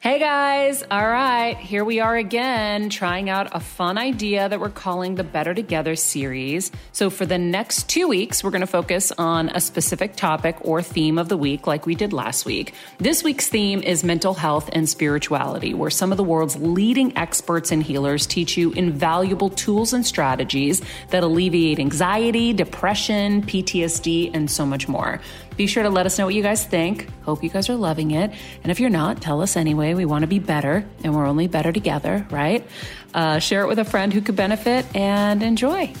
Hey guys, all right, here we are again trying out a fun idea that we're calling the Better Together series. So, for the next two weeks, we're going to focus on a specific topic or theme of the week, like we did last week. This week's theme is mental health and spirituality, where some of the world's leading experts and healers teach you invaluable tools and strategies that alleviate anxiety, depression, PTSD, and so much more. Be sure to let us know what you guys think. Hope you guys are loving it. And if you're not, tell us anyway. We want to be better, and we're only better together, right? Uh, share it with a friend who could benefit and enjoy.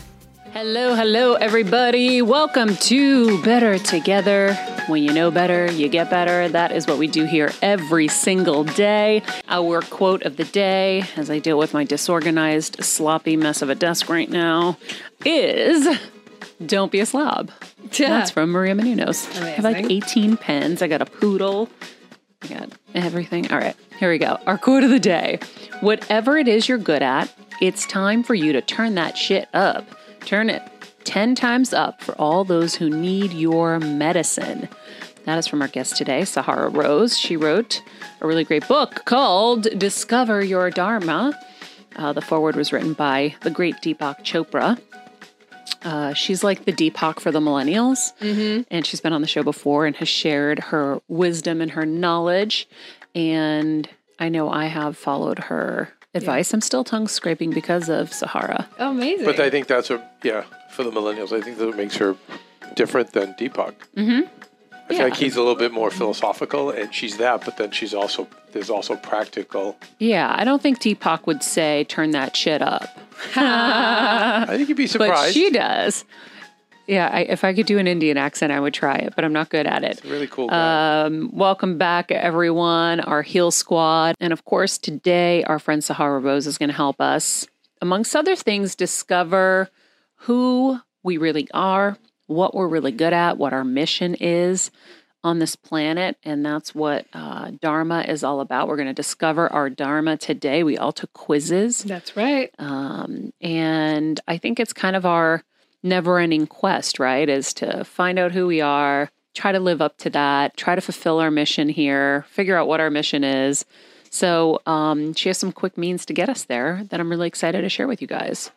Hello, hello, everybody. Welcome to Better Together. When you know better, you get better. That is what we do here every single day. Our quote of the day, as I deal with my disorganized, sloppy mess of a desk right now, is Don't be a slob. Yeah. That's from Maria Menounos. I have like 18 pens. I got a poodle. I got everything. All right, here we go. Our quote of the day Whatever it is you're good at, it's time for you to turn that shit up. Turn it 10 times up for all those who need your medicine. That is from our guest today, Sahara Rose. She wrote a really great book called Discover Your Dharma. Uh, the foreword was written by the great Deepak Chopra. Uh, she's like the Deepak for the millennials. Mm-hmm. And she's been on the show before and has shared her wisdom and her knowledge. And I know I have followed her advice. I'm still tongue scraping because of Sahara. Oh, amazing. But I think that's a yeah for the millennials. I think that makes her different than Deepak. Mm-hmm. I Yeah. feel like he's a little bit more philosophical, and she's that. But then she's also there's also practical. Yeah, I don't think Deepak would say turn that shit up, I think you'd be surprised. but she does. Yeah, I, if I could do an Indian accent, I would try it, but I'm not good at it. really cool. Um, welcome back, everyone, our Heal Squad. And of course, today our friend Sahara Rose is going to help us, amongst other things, discover who we really are, what we're really good at, what our mission is on this planet. And that's what uh, Dharma is all about. We're going to discover our Dharma today. We all took quizzes. That's right. Um, and I think it's kind of our never ending quest, right? Is to find out who we are, try to live up to that, try to fulfill our mission here, figure out what our mission is. So um, she has some quick means to get us there that I'm really excited to share with you guys.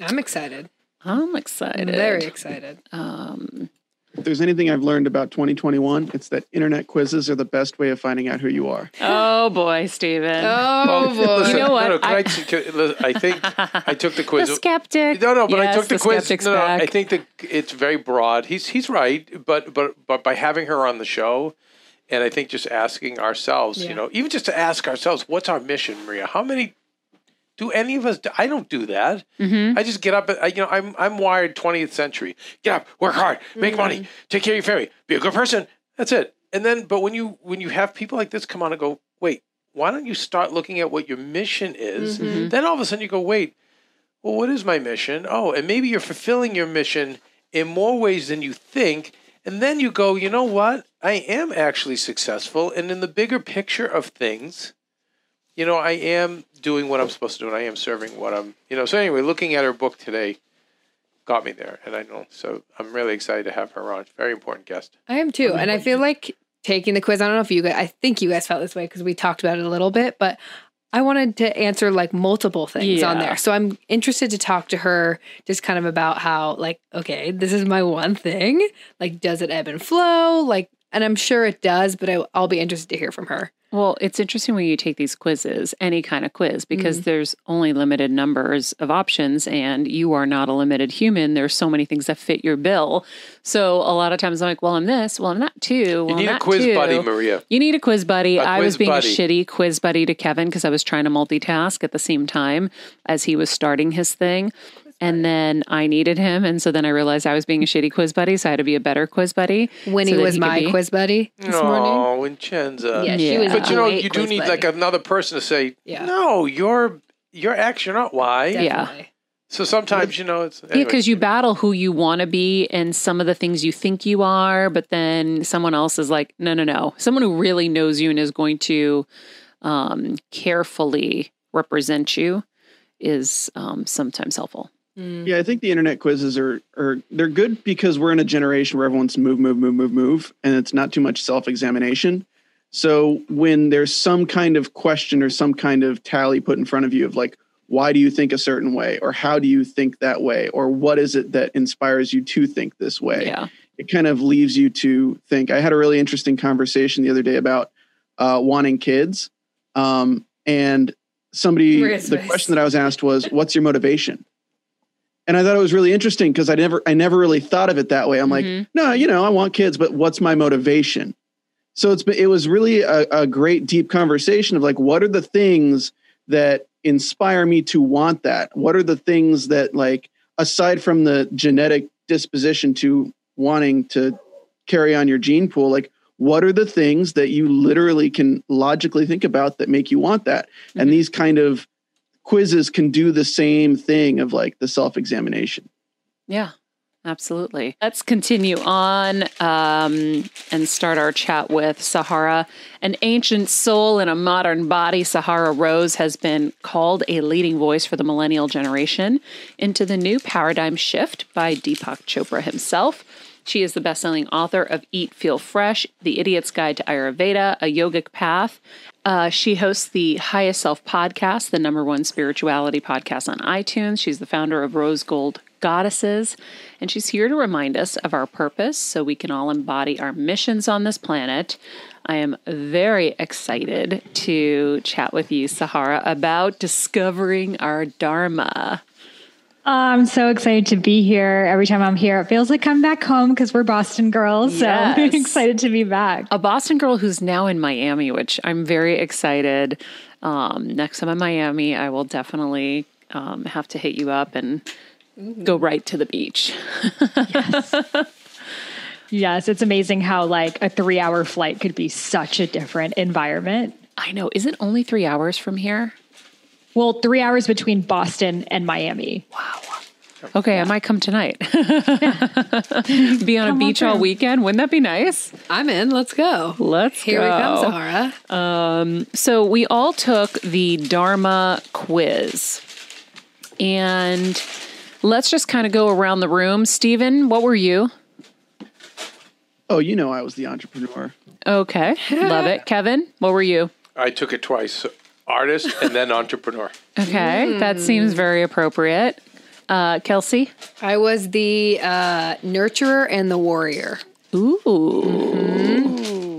I'm excited. I'm excited. Very excited. Um, If there's anything I've learned about 2021, it's that internet quizzes are the best way of finding out who you are. oh boy, Steven. Oh boy. Listen, You know what? No, no, I, I- I think I took the the quiz. skeptic. No, no, but I took the, quiz. No, no. I think that it's very broad. He's he's right, but but but by having her on the show, and I think just asking ourselves, Yeah. you know, even just to ask ourselves, what's our mission, Maria? How many do any of us? Do? I don't do that. Mhm. I just get up. I, you know, I'm I'm wired 20th century. Get up, work hard, make money, take care of your family, be a good person. That's it. And then, but when you when you have people like this come on and go, wait, why don't you start looking at what your mission is? Then all of a sudden you go, wait, well, what is my mission? Oh, and maybe you're fulfilling your mission in more ways than you think. And then you go, you know what? I am actually successful. And in the bigger picture of things, you know, I am doing what I'm supposed to do and I am serving what I'm, you know. So, anyway, looking at her book today got me there. And I know, so I'm really excited to have her on. Very important guest. I am too. And I feel like taking the quiz, I don't know if you guys, I think you guys felt this way because we talked about it a little bit, but I wanted to answer like multiple things on there. So I'm interested to talk to her just kind of about how, like, okay, this is my one thing. Like, does it ebb and flow? Like, and I'm sure it does, but I, I'll be interested to hear from her. Well, it's interesting when you take these quizzes, any kind of quiz, because mm. there's only limited numbers of options and you are not a limited human. There's so many things that fit your bill. So a lot of times I'm like, well, I'm this, well, I'm that too. Well, You I'm need a quiz too. buddy, Maria. You need a quiz buddy. A I was being buddy. a shitty quiz buddy to Kevin because I was trying to multitask at the same time as he was starting his thing. And then I needed him. And so then I realized I was being a shitty quiz buddy. So I had to be a better quiz buddy. Winnie so that was he my be- quiz buddy this morning. Oh, Vincenza. Yeah, she was. But you know, you do need buddy. like another person to say, Yeah. no, you're you're X, you're not Y. Yeah. So sometimes, you know, it's Yeah, anyway. because you battle who you want to be and some of the things you think you are, but then someone else is like, no, no, no. Someone who really knows you and is going to um, carefully represent you is um, sometimes helpful. Mm. Yeah, I think the internet quizzes are are they're good because we're in a generation where everyone's move, move, move, move, move, and it's not too much self examination. So when there's some kind of question or some kind of tally put in front of you of like, why do you think a certain way, or how do you think that way, or what is it that inspires you to think this way? Yeah. it kind of leaves you to think. I had a really interesting conversation the other day about uh, wanting kids, um, and somebody the question that I was asked was, "What's your motivation?" And I thought it was really interesting because I never I never really thought of it that way. I'm Mhm. like, no, you know, I want kids, but what's my motivation? So it's been- it was really a, a great deep conversation of like, what are the things that inspire me to want that? What are the things that like aside from the genetic disposition to wanting to carry on your gene pool, like what are the things that you literally can logically think about that make you want that? And Mhm. these kind of quizzes can do the same thing of like the self examination. Yeah, absolutely. Let's continue on um, and start our chat with Sahara. An ancient soul in a modern body, Sahara Rose has been called a leading voice for the millennial generation into the new paradigm shift by Deepak Chopra himself. She is the best-selling author of Eat, Feel Fresh, The Idiot's Guide to Ayurveda, A Yogic Path. Uh, she hosts the Highest Self podcast, the number one spirituality podcast on iTunes. She's the founder of Rose Gold Goddesses, and she's here to remind us of our purpose so we can all embody our missions on this planet. I am very excited to chat with you, Sahara, about discovering our Dharma. I'm so excited to be here. Every time I'm here, it feels like I'm back home because we're Boston girls. So I'm Yes. excited to be back. a Boston girl who's now in Miami, which I'm very excited. Um, next time in Miami, I will definitely um, have to hit you up and go right to the beach. Yes. yes, it's amazing how like a three hour flight could be such a different environment. I know. Is it only three hours from here? Well, three hours between Boston and Miami. Wow. Okay, I might come tonight. Be on a Come on beach all weekend. Wouldn't that be nice? I'm in. Let's go. Let's Here we come, go. Sahara. Um, so we all took the Dharma quiz. And let's just kind of go around the room. Stephen, what were you? Oh, you know, I was the entrepreneur. Okay. Love it. Kevin, what were you? I took it twice. Artist and then entrepreneur. Okay. That seems very appropriate. Uh, Kelsey? I was the uh, nurturer and the warrior. Ooh.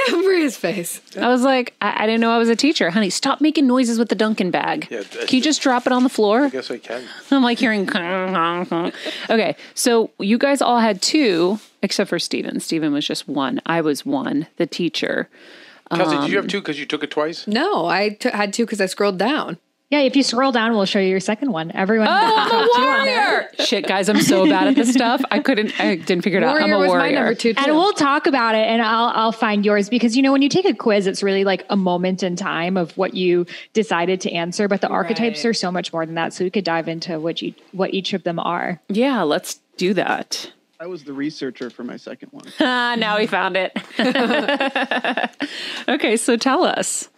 Maria's face. I was like, I, I didn't know I was a teacher. Honey, stop making noises with the Dunkin' bag. Yeah, Can you just drop it on the floor? I guess I can. I'm like hearing. okay, so you guys all had two, except for Steven. Steven was just one. I was one, the teacher. Kelsey, did you Um, have two because you took it twice? No, I t- had two because I scrolled down. Yeah, if you scroll down, we'll show you your second one. Everyone. Oh, the Warrior! Shit, guys, I'm so bad at this stuff. I couldn't. I didn't figure it out. Warrior I'm a was warrior. my number two. Too. And we'll talk about it and I'll I'll find yours because you know when you take a quiz it's really like a moment in time of what you decided to answer but the archetypes Right. are so much more than that so we could dive into what you what each of them are. Yeah, let's do that. I was the researcher for my second one. Ah, now we found it. okay, so tell us.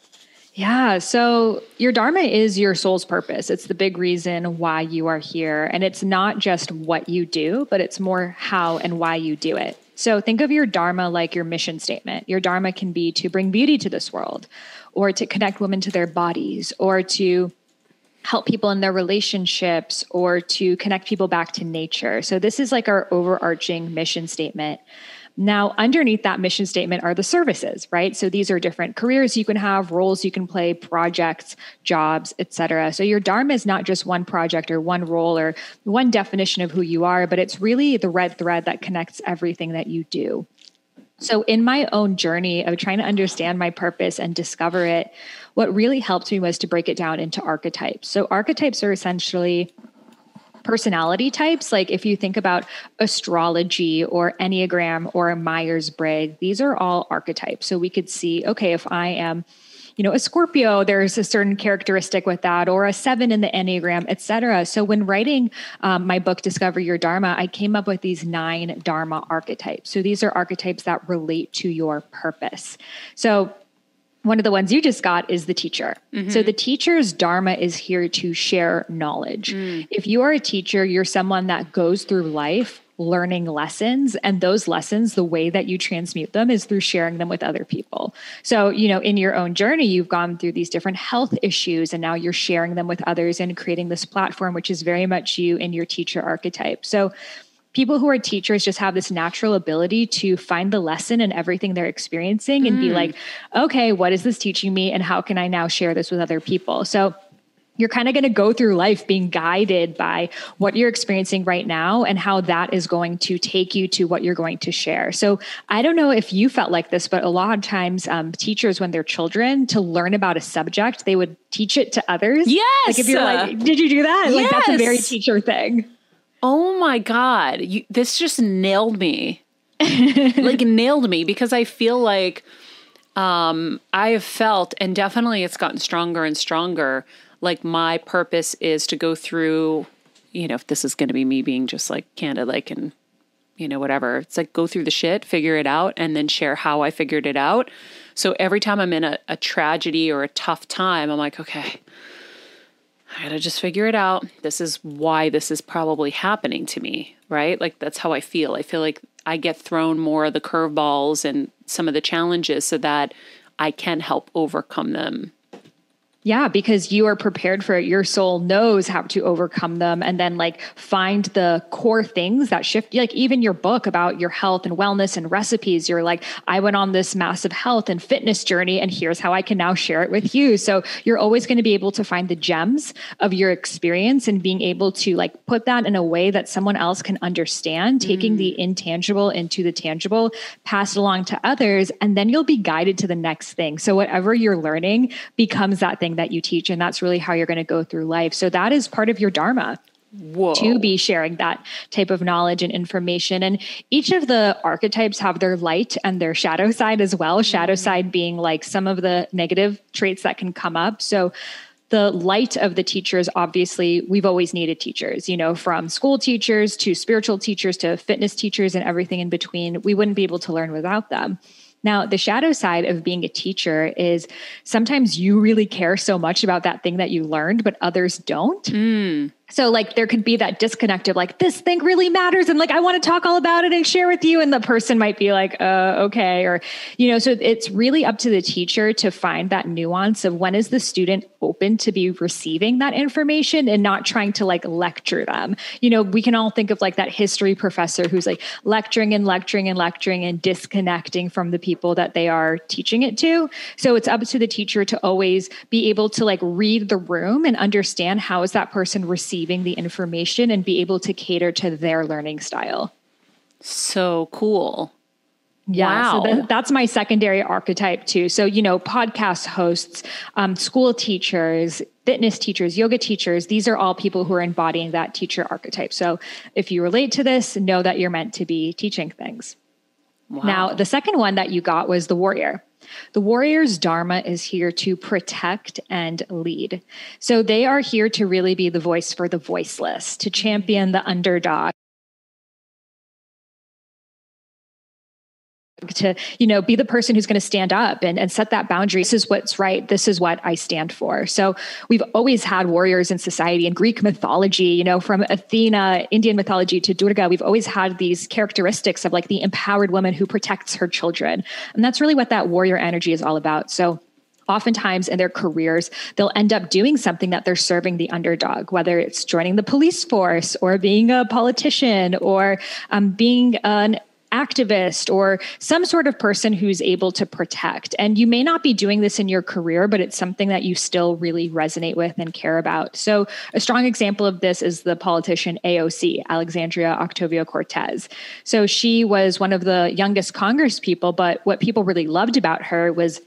Yeah, so your dharma is your soul's purpose. It's the big reason why you are here and it's not just what you do, but it's more how and why you do it. So think of your dharma like your mission statement. Your dharma can be to bring beauty to this world or to connect women to their bodies or to help people in their relationships or to connect people back to nature. So this is like our overarching mission statement. Now, underneath that mission statement are the services, right? So these are different careers you can have, roles you can play, projects, jobs, etc. So your dharma is not just one project or one role or one definition of who you are, but it's really the red thread that connects everything that you do. So, in my own journey of trying to understand my purpose and discover it, what really helped me was to break it down into archetypes. So, archetypes are essentially personality types. Like if you think about astrology or Enneagram or Myers Briggs, these are all archetypes. So, we could see, okay, if I am you know, a Scorpio, there's a certain characteristic with that, or a seven in the Enneagram, et cetera. So when writing um, my book, Discover Your Dharma, I came up with these nine Dharma archetypes. So these are archetypes that relate to your purpose. So one of the ones you just got is the teacher. Mm-hmm. So the teacher's dharma is here to share knowledge. Mm. If you are a teacher, you're someone that goes through life learning lessons and those lessons the way that you transmute them is through sharing them with other people so you know in your own journey you've gone through these different health issues and now you're sharing them with others and creating this platform which is very much you in your teacher archetype so people who are teachers just have this natural ability to find the lesson in everything they're experiencing and be like, okay, what is this teaching me? And how can I now share this with other people? So you're kind of going to go through life being guided by what you're experiencing right now and how that is going to take you to what you're going to share. So I don't know if you felt like this, but a lot of times um, teachers, when they're children, to learn about a subject, they would teach it to others. Yes. Like if you're like, did you do that? Like that's a very teacher thing. Oh my God. You, this just nailed me. like nailed me because I feel like um, I have felt, and definitely it's gotten stronger and stronger. Like my purpose is to go through, you know, if this is going to be me being just like candid, like, and, you know, whatever. It's like go through the shit, figure it out, and then share how I figured it out. So every time I'm in a, a tragedy or a tough time, I'm like, okay, I gotta just figure it out. This is why this is probably happening to me, right? Like that's how I feel. I feel like I get thrown more of the curveballs and some of the challenges so that I can help overcome them Yeah, because you are prepared for it. Your soul knows how to overcome them and then like find the core things that shift. Like even your book about your health and wellness and recipes, you're like, I went on this massive health and fitness journey, and here's how I can now share it with you. So you're always going to be able to find the gems of your experience and being able to like put that in a way that someone else can understand, taking the mm. intangible into the tangible, pass it along to others, and then you'll be guided to the next thing. So whatever you're learning becomes that thing that you teach. And that's really how you're going to go through life. So that is part of your Dharma Whoa. to be sharing that type of knowledge and information. And each of the archetypes have their light and their shadow side as well. Shadow mm-hmm. side being like some of the negative traits that can come up. So the light of the teachers obviously we've always needed teachers you know from school teachers to spiritual teachers to fitness teachers and everything in between we wouldn't be able to learn without them now, the shadow side of being a teacher is sometimes you really care so much about that thing that you learned, but others don't. Hmm. So like there could be that disconnect of like this thing really matters and like I want to talk all about it and share with you and the person might be like uh okay or you know so it's really up to the teacher to find that nuance of when is the student open to be receiving that information and not trying to like lecture them. You know, we can all think of like that history professor who's like lecturing and lecturing and lecturing and disconnecting from the people that they are teaching it to. So it's up to the teacher to always be able to like read the room and understand how is that person receiving the information and be able to cater to their learning style. So cool. Yeah, so Wow. that, that's my secondary archetype too. So you know, podcast hosts, um, school teachers, fitness teachers, yoga teachers. These are all people who are embodying that teacher archetype. So if you relate to this, know that you're meant to be teaching things. Now, the second one that you got was the warrior. The warrior's dharma is here to protect and lead. So they are here to really be the voice for the voiceless, to champion the underdog. To you know be the person who's going to stand up and, and set that boundary. This is what's right. This is what i stand for. So we've always had warriors in society in greek mythology you know from athena indian mythology to durga. We've always had these characteristics of like the empowered woman who protects her children. And that's really what that warrior energy is all about. So oftentimes in their careers, they'll end up doing something that they're serving the underdog, whether it's joining the police force or being a politician or um, being an activist or some sort of person who's able to protect. And you may not be doing this in your career, but it's something that you still really resonate with and care about. So, a strong example of this is the politician AOC, Alexandria Octavio Cortez. So, she was one of the youngest Congress people, but what people really loved about her was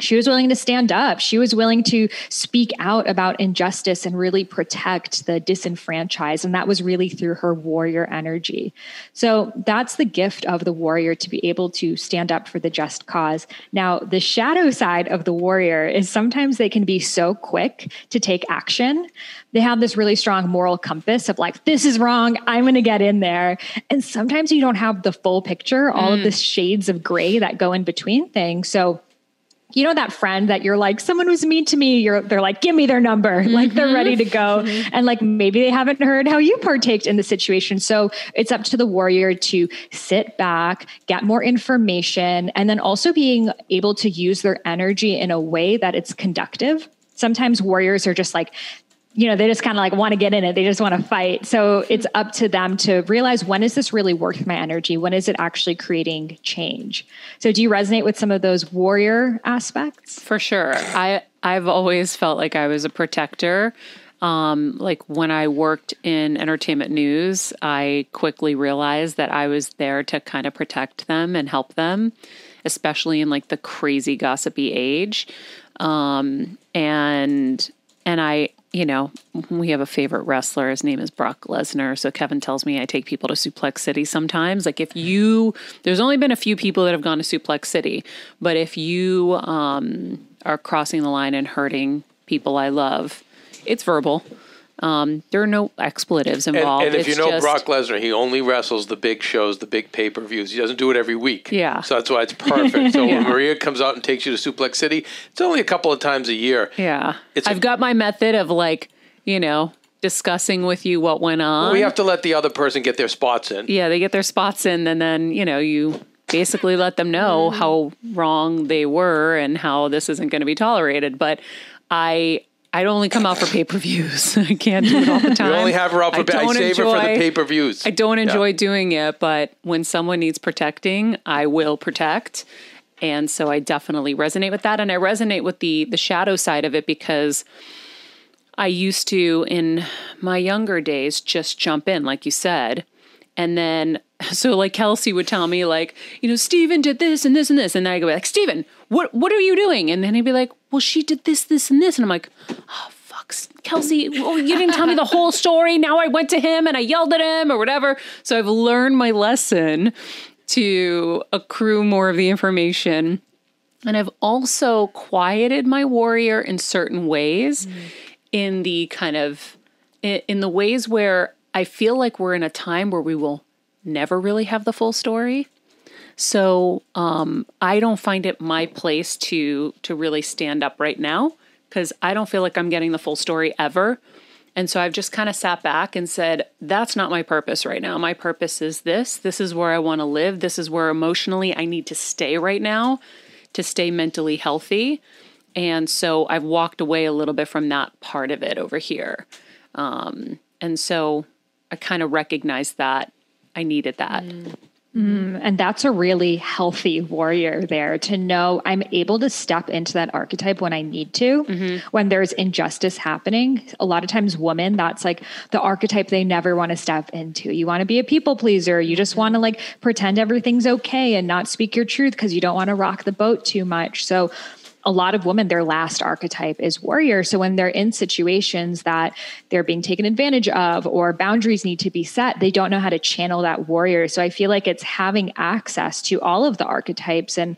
she was willing to stand up. She was willing to speak out about injustice and really protect the disenfranchised. And that was really through her warrior energy. So that's the gift of the warrior to be able to stand up for the just cause. Now, the shadow side of the warrior is sometimes they can be so quick to take action. They have this really strong moral compass of like, this is wrong. I'm going to get in there. And sometimes you don't have the full picture, all of mm. the shades of gray that go in between things. So, you know that friend that you're like someone was mean to me you're they're like give me their number like they're mm-hmm. ready to go. Mm-hmm. And like maybe they haven't heard how you partaked in the situation. So it's up to the warrior to sit back get more information and then also being able to use their energy in a way that it's conductive. Sometimes warriors are just like you know they just kind of like want to get in it they just want to fight so it's up to them to realize when is this really worth my energy when is it actually creating change so do you resonate with some of those warrior aspects For sure. I I've always felt like I was a protector. Um, like when I worked in entertainment news, I quickly realized that I was there to kind of protect them and help them, especially in like the crazy gossipy age. Um, and and I, you know, we have a favorite wrestler. His name is Brock Lesnar. So Kevin tells me I take people to Suplex City sometimes. Like if you, there's only been a few people that have gone to Suplex City, but if you um, are crossing the line and hurting people I love, it's verbal. Um, there are no expletives involved. and if you know just- Brock Lesnar, he only wrestles the big shows, the big pay per views. He doesn't do it every week. Yeah. So that's why it's perfect. So when Maria comes out and takes you to Suplex City, it's only a couple of times a year. yeah, It's a- I've got my method of like, you know, discussing with you what went on. We have to let the other person get their spots in. yeah, they get their spots in, and then you know you basically let them know how wrong they were and how this isn't going to be tolerated. But I I only come out for pay per views. I can't do it all the time. You only have her out for I pay. I don't save her for the pay per views. I don't enjoy doing it, but when someone needs protecting, I will protect. And so I definitely resonate with that. And I resonate with the the shadow side of it because I used to in my younger days just jump in, like you said. And then so like Kelsey would tell me, like, you know, Steven did this and this and this. And then I go like, Steven, what what are you doing? And then he'd be like, Well, she did this, this, and this. And I'm like, oh fuck, Kelsey, well, you didn't tell me the whole story. Now I went to him and I yelled at him or whatever. So I've learned my lesson to accrue more of the information. And I've also quieted my warrior in certain ways, mm. in the kind of in the ways where I feel like we're in a time where we will never really have the full story. So um, I don't find it my place to to really stand up right now because I don't feel like I'm getting the full story ever. And so I've just kind of sat back and said, that's not my purpose right now. My purpose is this. This is where I want to live. This is where emotionally I need to stay right now to stay mentally healthy. And so I've walked away a little bit from that part of it over here. Um, and so I kind of recognized that I needed that. Mm, and that's a really healthy warrior there to know I'm able to step into that archetype when I need to, mm-hmm. when there's injustice happening. A lot of times, women, that's like the archetype they never want to step into. You want to be a people pleaser. You just want to like pretend everything's okay and not speak your truth because you don't want to rock the boat too much. So, a lot of women, their last archetype is warrior. So when they're in situations that they're being taken advantage of or boundaries need to be set, they don't know how to channel that warrior. So I feel like it's having access to all of the archetypes and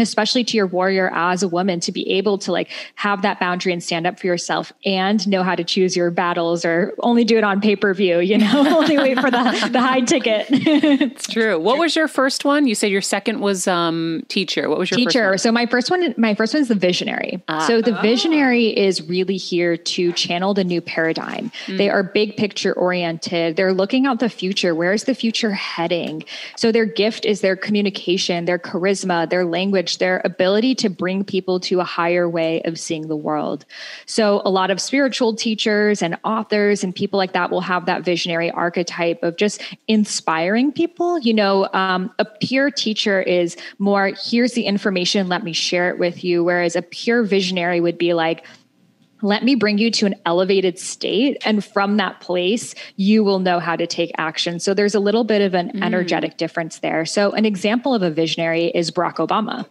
especially to your warrior as a woman to be able to like have that boundary and stand up for yourself and know how to choose your battles or only do it on pay-per-view you know only wait for the, the high ticket It's true. What was your first one? You said your second was um, teacher. What was your teacher. First So my first one, my first one is the visionary. so the visionary is really here to channel the new paradigm. They are big picture oriented. They're looking out the future. Where is the future heading? So their gift is their communication, their charisma, their language, their ability to bring people to a higher way of seeing the world. So a lot of spiritual teachers and authors and people like that will have that visionary archetype of just inspiring people. You know, um, a pure teacher is more, here's the information, let me share it with you. Whereas a pure visionary would be like, let me bring you to an elevated state. And from that place, you will know how to take action. So there's a little bit of an energetic difference there. So, an example of a visionary is Barack Obama.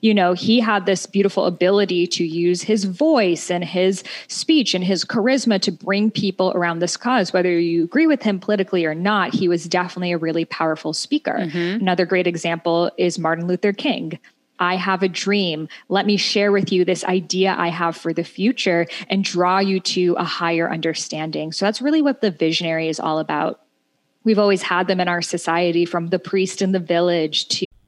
You know, he had this beautiful ability to use his voice and his speech and his charisma to bring people around this cause. Whether you agree with him politically or not, he was definitely a really powerful speaker. Mm-hmm. Another great example is Martin Luther King. I have a dream. Let me share with you this idea I have for the future and draw you to a higher understanding. So that's really what the visionary is all about. We've always had them in our society from the priest in the village to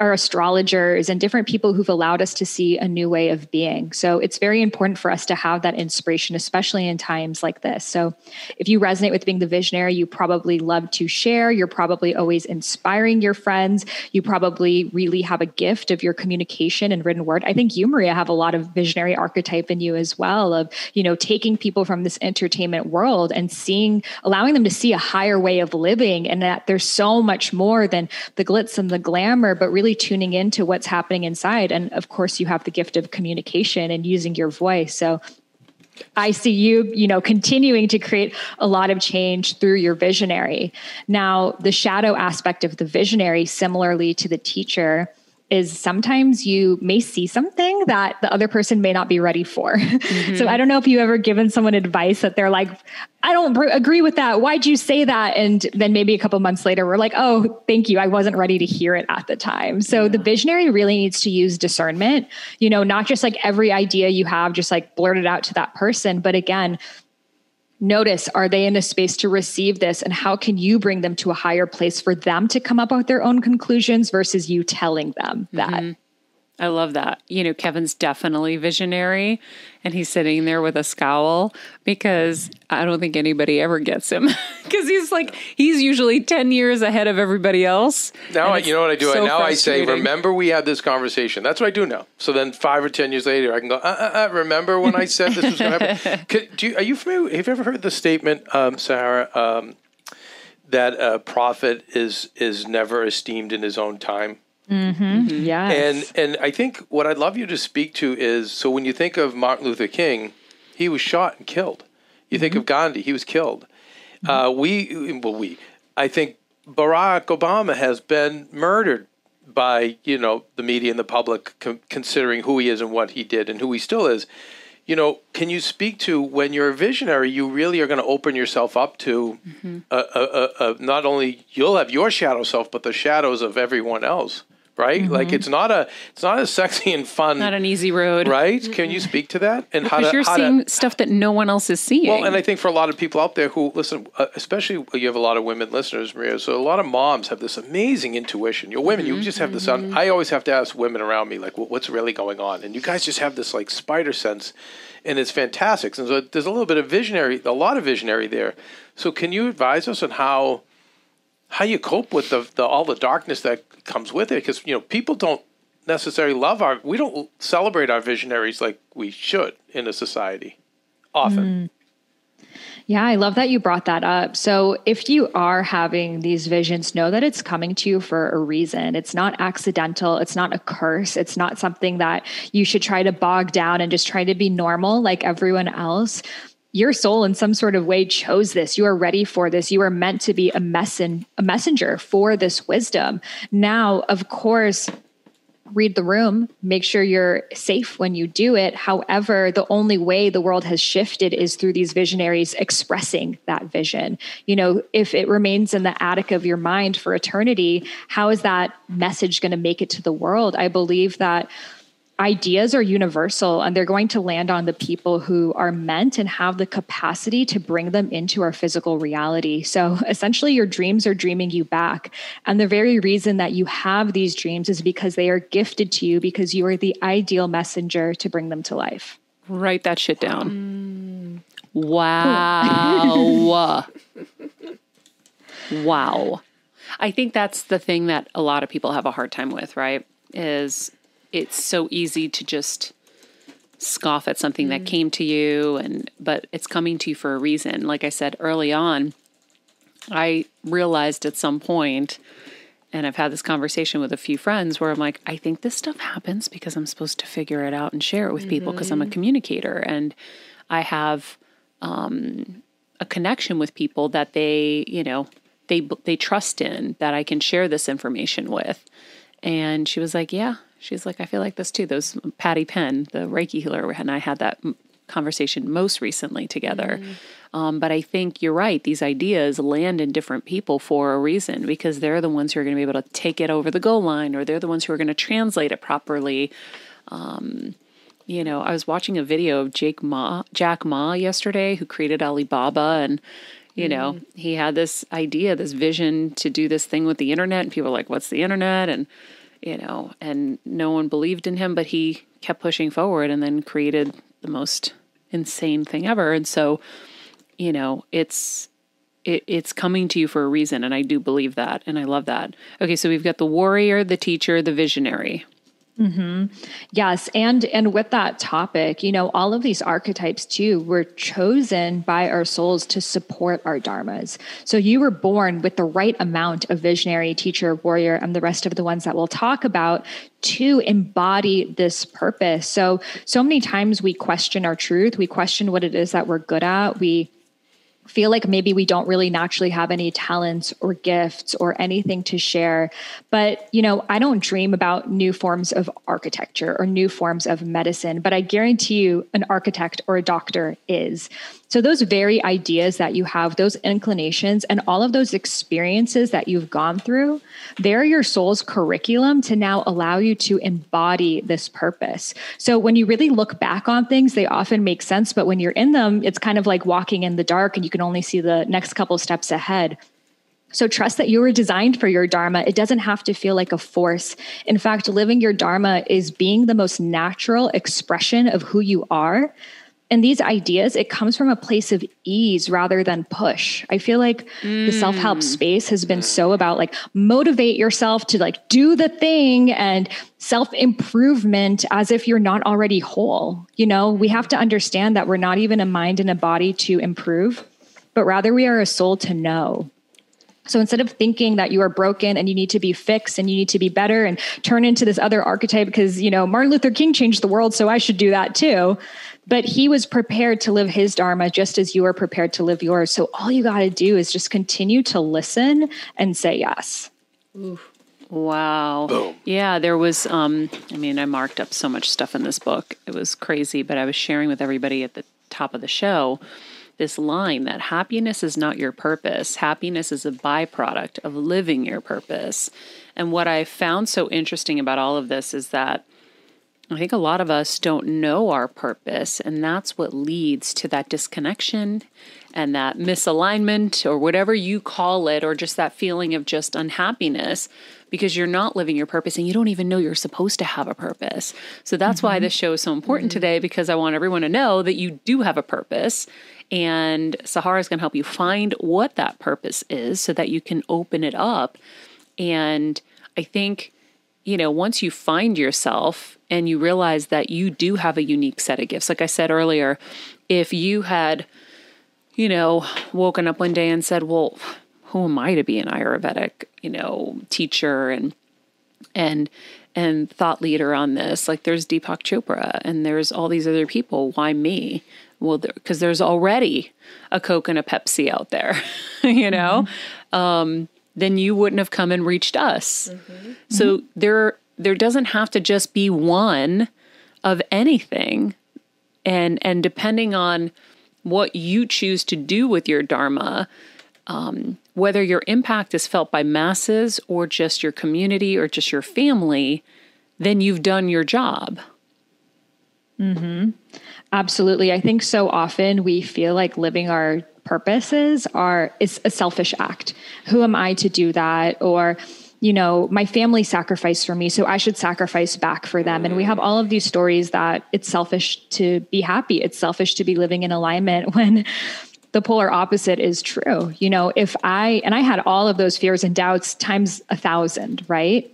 are astrologers and different people who've allowed us to see a new way of being. So it's very important for us to have that inspiration, especially in times like this. So if you resonate with being the visionary, you probably love to share. You're probably always inspiring your friends. You probably really have a gift of your communication and written word. I think you, Maria, have a lot of visionary archetype in you as well of, you know, taking people from this entertainment world and seeing, allowing them to see a higher way of living and that there's so much more than the glitz and the glamour, but really really tuning into what's happening inside. And of course, you have the gift of communication and using your voice. So I see you, you know, continuing to create a lot of change through your visionary. Now, the shadow aspect of the visionary, similarly to the teacher, is sometimes you may see something that the other person may not be ready for. Mm-hmm. so I don't know if you ever given someone advice that they're like, I don't agree with that. Why'd you say that? And then maybe a couple months later, we're like, oh, thank you. I wasn't ready to hear it at the time. So yeah. the visionary really needs to use discernment, you know, not just like every idea you have, just like blurt it out to that person. But again, notice are they in a space to receive this and how can you bring them to a higher place for them to come up with their own conclusions versus you telling them that mm-hmm. I love that. You know, Kevin's definitely visionary and he's sitting there with a scowl because I don't think anybody ever gets him because he's like, he's usually 10 years ahead of everybody else. Now, I, you know what I do? So now I say, remember we had this conversation. That's what I do now. So then five or 10 years later, I can go, uh, uh, uh, remember when I said this was going to happen? Could, do you, are you familiar? Have you ever heard the statement, um, Sahara, um, that a prophet is, is never esteemed in his own time? Mm-hmm. mm-hmm. And and I think what I'd love you to speak to is so when you think of Martin Luther King, he was shot and killed. You think mm-hmm. of Gandhi, he was killed. Mm-hmm. Uh, we well we I think Barack Obama has been murdered by you know the media and the public com- considering who he is and what he did and who he still is. You know, can you speak to when you're a visionary, you really are going to open yourself up to mm-hmm. a, a, a, not only you'll have your shadow self, but the shadows of everyone else right? Mm-hmm. Like it's not a it's not a sexy and fun, not an easy road, right? Mm-hmm. Can you speak to that and because how to, you're how seeing to, stuff that no one else is seeing? Well, and I think for a lot of people out there who listen, uh, especially you have a lot of women listeners, Maria. So a lot of moms have this amazing intuition. You're women, mm-hmm. you just have this. Un- I always have to ask women around me like, well, what's really going on? And you guys just have this like spider sense. And it's fantastic. And so there's a little bit of visionary, a lot of visionary there. So can you advise us on how how you cope with the, the all the darkness that comes with it because you know people don't necessarily love our we don't celebrate our visionaries like we should in a society often. Mm. yeah i love that you brought that up. So if you are having these visions know that it's coming to you for a reason. It's not accidental. It's not a curse. It's not something that you should try to bog down and just try to be normal like everyone else your soul in some sort of way chose this. You are ready for this. You are meant to be a messen- a messenger for this wisdom. Now, of course, read the room, make sure you're safe when you do it. However, the only way the world has shifted is through these visionaries expressing that vision. You know, if it remains in the attic of your mind for eternity, how is that message going to make it to the world? I believe that ideas are universal and they're going to land on the people who are meant and have the capacity to bring them into our physical reality. So essentially, your dreams are dreaming you back. And the very reason that you have these dreams is because they are gifted to you because you are the ideal messenger to bring them to life. Write that shit down. Mm. Wow. wow. I think that's the thing that a lot of people have a hard time with, right? Is it's so easy to just scoff at something mm. that came to you and but it's coming to you for a reason like i said early on i realized at some point and i've had this conversation with a few friends where i'm like i think this stuff happens because i'm supposed to figure it out and share it with mm-hmm. people because i'm a communicator and i have um, a connection with people that they you know they they trust in that i can share this information with and she was like yeah She's like, I feel like this too. Those Patty Penn, the Reiki healer, and I had that conversation most recently together. Mm. Um, but I think you're right. These ideas land in different people for a reason because they're the ones who are going to be able to take it over the goal line, or they're the ones who are going to translate it properly. Um, you know, I was watching a video of Jake Ma, Jack Ma yesterday, who created Alibaba, and you know, mm. he had this idea, this vision to do this thing with the internet, and people were like, "What's the internet?" and you know, and no one believed in him, but he kept pushing forward and then created the most insane thing ever. And so, you know, it's it, it's coming to you for a reason, and I do believe that, and I love that. Okay, so we've got the warrior, the teacher, the visionary. Mm-hmm. Yes, and and with that topic, you know, all of these archetypes too were chosen by our souls to support our dharmas. So you were born with the right amount of visionary, teacher, warrior, and the rest of the ones that we'll talk about to embody this purpose. So so many times we question our truth, we question what it is that we're good at, we feel like maybe we don't really naturally have any talents or gifts or anything to share. But, you know, I don't dream about new forms of architecture or new forms of medicine, but I guarantee you an architect or a doctor is. So, those very ideas that you have, those inclinations, and all of those experiences that you've gone through, they're your soul's curriculum to now allow you to embody this purpose. So, when you really look back on things, they often make sense. But when you're in them, it's kind of like walking in the dark and you can only see the next couple steps ahead. So trust that you were designed for your Dharma. It doesn't have to feel like a force. In fact, living your Dharma is being the most natural expression of who you are and these ideas it comes from a place of ease rather than push. I feel like mm. the self-help space has been so about like motivate yourself to like do the thing and self-improvement as if you're not already whole you know? We have to understand that we're not even a mind and a body to improve but rather we are a soul to know so instead of thinking that you are broken and you need to be fixed and you need to be better and turn into this other archetype because, you know, Martin Luther King changed the world, so I should do that too. But he was prepared to live his Dharma just as you are prepared to live yours. So all you got to do is just continue to listen and say yes. Wow. Boom. Yeah, there was um I mean, I marked up so much stuff in this book. It was crazy, but I was sharing with everybody at the top of the show this line that happiness is not your purpose. Happiness is a byproduct of living your purpose. And what I found so interesting about all of this is that I think a lot of us don't know our purpose, and that's what leads to that disconnection and that misalignment, or whatever you call it, or just that feeling of just unhappiness because you're not living your purpose and you don't even know you're supposed to have a purpose. So that's mm-hmm. why this show is so important mm-hmm. today because I want everyone to know that you do have a purpose. And Sahara is going to help you find what that purpose is so that you can open it up. And I think you know, once you find yourself and you realize that you do have a unique set of gifts, like I said earlier, if you had, you know, woken up one day and said, well, who am I to be an Ayurvedic, you know, teacher and, and, and thought leader on this? Like there's Deepak Chopra and there's all these other people. Why me? Well, because there, there's already a Coke and a Pepsi out there, you know? Mm-hmm. Um, then you wouldn't have come and reached us. Mm-hmm. So mm-hmm. there there doesn't have to just be one of anything. And and depending on what you choose to do with your dharma, um, whether your impact is felt by masses or just your community or just your family, then you've done your job. Hmm. Absolutely. I think so often we feel like living our purposes are is a selfish act. Who am I to do that? Or you know, my family sacrificed for me, so I should sacrifice back for them. And we have all of these stories that it's selfish to be happy. It's selfish to be living in alignment when the polar opposite is true. You know, if I, and I had all of those fears and doubts times a thousand, right?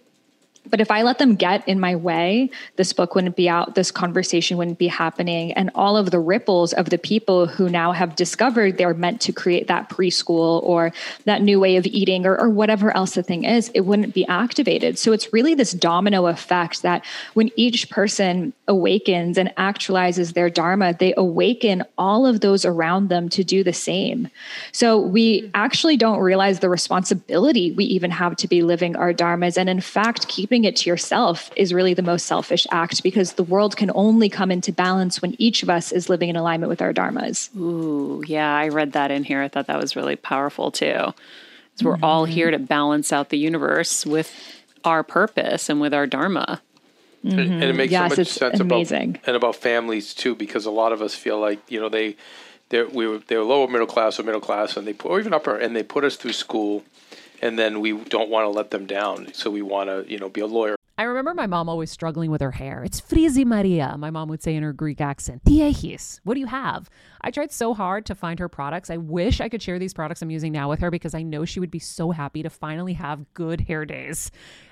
But if I let them get in my way, this book wouldn't be out, this conversation wouldn't be happening. And all of the ripples of the people who now have discovered they're meant to create that preschool or that new way of eating or, or whatever else the thing is, it wouldn't be activated. So it's really this domino effect that when each person awakens and actualizes their Dharma, they awaken all of those around them to do the same. So we mm-hmm. actually don't realize the responsibility we even have to be living our Dharmas. And in fact, keeping keeping it to yourself is really the most selfish act because the world can only come into balance when each of us is living in alignment with our dharmas. Ooh, yeah, I read that in here. I thought that was really powerful too. Because we're mm-hmm. all here to balance out the universe with our purpose and with our dharma. Mm-hmm. And, and, it makes yes, so much sense amazing. about and about families too, because a lot of us feel like you know they they we were they were lower middle class or middle class, and they put, or even upper, and they put us through school and then we don't want to let them down. So we want to, you know, be a lawyer. I remember my mom always struggling with her hair. It's frizzy Maria, my mom would say in her Greek accent. Diehis, what do you have? I tried so hard to find her products. I wish I could share these products I'm using now with her because I know she would be so happy to finally have good hair days.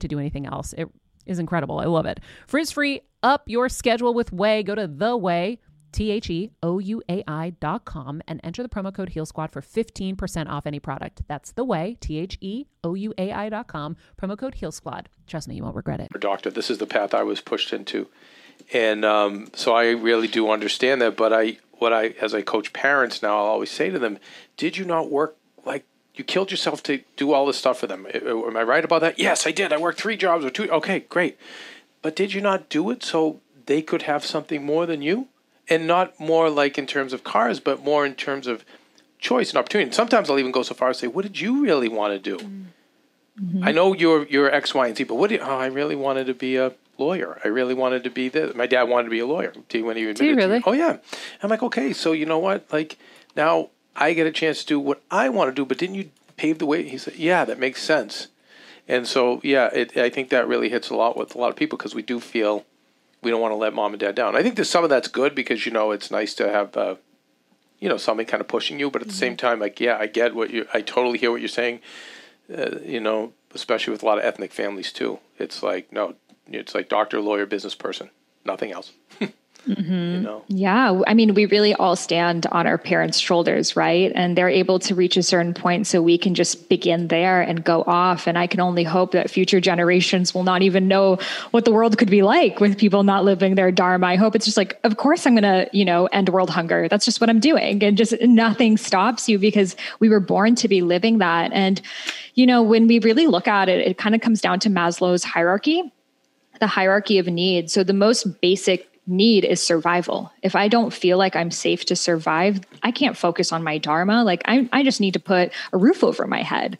to do anything else. It is incredible. I love it. Frizz free, up your schedule with Ouai. Go to the Ouai. T H E O U A I dot com and enter the promo code Heal Squad for 15% off any product. That's the Ouai, T H E O U A I dot com, promo code Heal Squad. Trust me, you won't regret it. doctor. This is the path I was pushed into, and um, so I really do understand that. But I, what I, as I coach parents now, I'll always say to them, "Did you not work like you killed yourself to do all this stuff for them? Am I right about that? Yes, I did. I worked three jobs or two. Okay, great. But did you not do it so they could have something more than you, and not more like in terms of cars, but more in terms of choice and opportunity? And sometimes I'll even go so far as to say, "What did you really want to do?" Mm-hmm. I know you're you're X, Y, and Z, but what? Do oh, I really wanted to be a lawyer. I really wanted to be this. My dad wanted to be a lawyer. Do you, when he admitted to me. really? Oh yeah. I'm like, okay, so you know what? Like now I get a chance to do what I want to do, but didn't you pave the way? He said, yeah, that makes sense. And so yeah, it, I think that really hits a lot with a lot of people because we do feel we don't want to let mom and dad down. I think there's some of that's good because you know it's nice to have. Uh, you know, something kind of pushing you, but at the same time, like, yeah, I get what you, I totally hear what you're saying. Uh, you know, especially with a lot of ethnic families too. It's like no, it's like doctor, lawyer, business person, nothing else. Mm-hmm. You know, Yeah, I mean, we really all stand on our parents' shoulders, right? And they're able to reach a certain point so we can just begin there and go off. And I can only hope that future generations will not even know what the world could be like with people not living their dharma. I hope it's just like, of course, I'm going to, you know, end world hunger. That's just what I'm doing. And just nothing stops you because we were born to be living that. And, you know, when we really look at it, it kind of comes down to Maslow's hierarchy the hierarchy of needs. So the most basic need is survival. If I don't feel like I'm safe to survive, I can't focus on my dharma. Like I, I just need to put a roof over my head.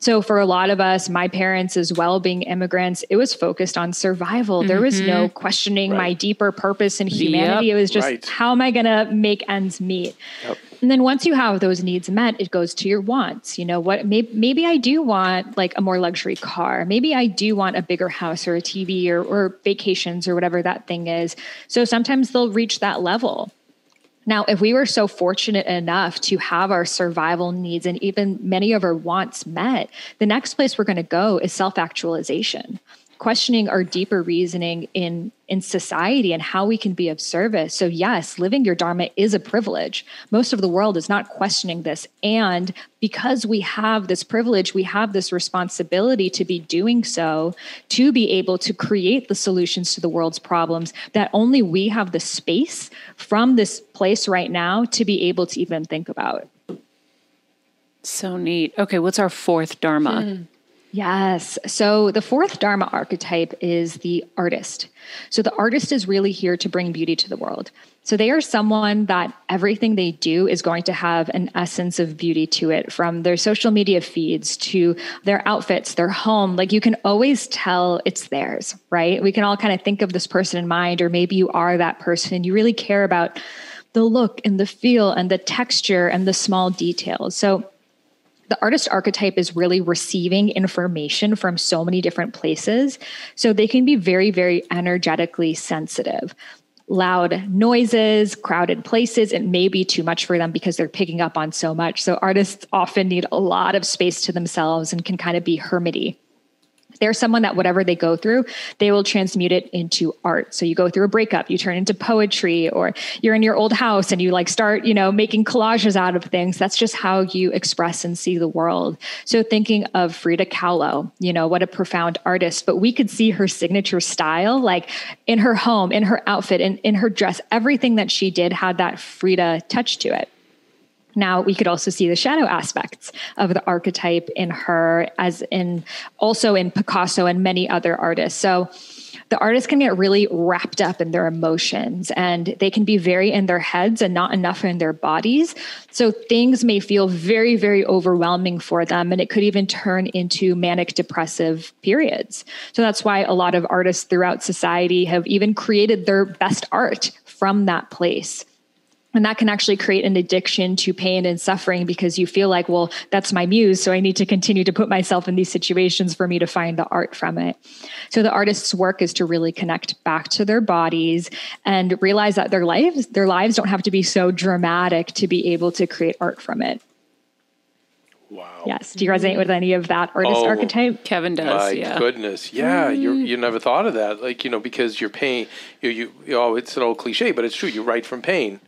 So for a lot of us, my parents as well being immigrants, it was focused on survival. There was no mm-hmm. questioning my deeper purpose in humanity. It was just Right. how am I going to make ends meet? Yep. And then once you have those needs met, it goes to your wants. You know what? Maybe, maybe I do want like a more luxury car. Maybe I do want a bigger house or a TV or, or vacations or whatever that thing is. So sometimes they'll reach that level. Now, if we were so fortunate enough to have our survival needs and even many of our wants met, the next place we're going to go is self actualization, questioning our deeper reasoning in, in society and how we can be of service. So, yes, living your Dharma is a privilege. Most of the world is not questioning this. And because we have this privilege, we have this responsibility to be doing so, to be able to create the solutions to the world's problems that only we have the space from this place right now to be able to even think about. So neat. Okay, what's our fourth dharma? Hmm. Yes. So the fourth Dharma archetype is the artist. So the artist is really here to bring beauty to the world. So they are someone that everything they do is going to have an essence of beauty to it from their social media feeds to their outfits, their home. Like you can always tell it's theirs, right? We can all kind of think of this person in mind, or maybe you are that person and you really care about the look and the feel and the texture and the small details. So the artist archetype is really receiving information from so many different places. So they can be very, very energetically sensitive. Loud noises, crowded places, it may be too much for them because they're picking up on so much. So artists often need a lot of space to themselves and can kind of be hermity they're someone that whatever they go through, they will transmute it into art. So you go through a breakup, you turn into poetry, or you're in your old house and you like start, you know, making collages out of things. That's just how you express and see the world. So thinking of Frida Kahlo, you know, what a profound artist, but we could see her signature style, like in her home, in her outfit, in, in her dress, everything that she did had that Frida touch to it. Now we could also see the shadow aspects of the archetype in her, as in also in Picasso and many other artists. So the artists can get really wrapped up in their emotions and they can be very in their heads and not enough in their bodies. So things may feel very, very overwhelming for them. And it could even turn into manic depressive periods. So that's why a lot of artists throughout society have even created their best art from that place. And that can actually create an addiction to pain and suffering because you feel like, well, that's my muse. So I need to continue to put myself in these situations for me to find the art from it. So the artist's work is to really connect back to their bodies and realize that their lives, their lives don't have to be so dramatic to be able to create art from it. Wow. Yes. Do you resonate with any of that artist Oh. archetype? Kevin does. My yeah. goodness, yeah, you Mm. you never thought of that, like you know, because you're pain. You you, you know, it's an old cliche, but it's true. You write from pain,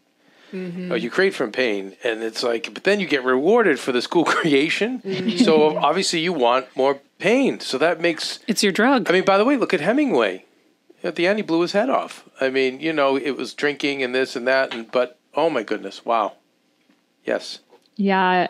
Mm-hmm. or you create from pain, and it's like, but then you get rewarded for this cool creation. Mm-hmm. So obviously, you want more pain. So that makes. It's your drug. I mean, by the way, look at Hemingway. At the end, he blew his head off. I mean, you know, it was drinking and this and that, and but oh my goodness, wow, yes. Yeah.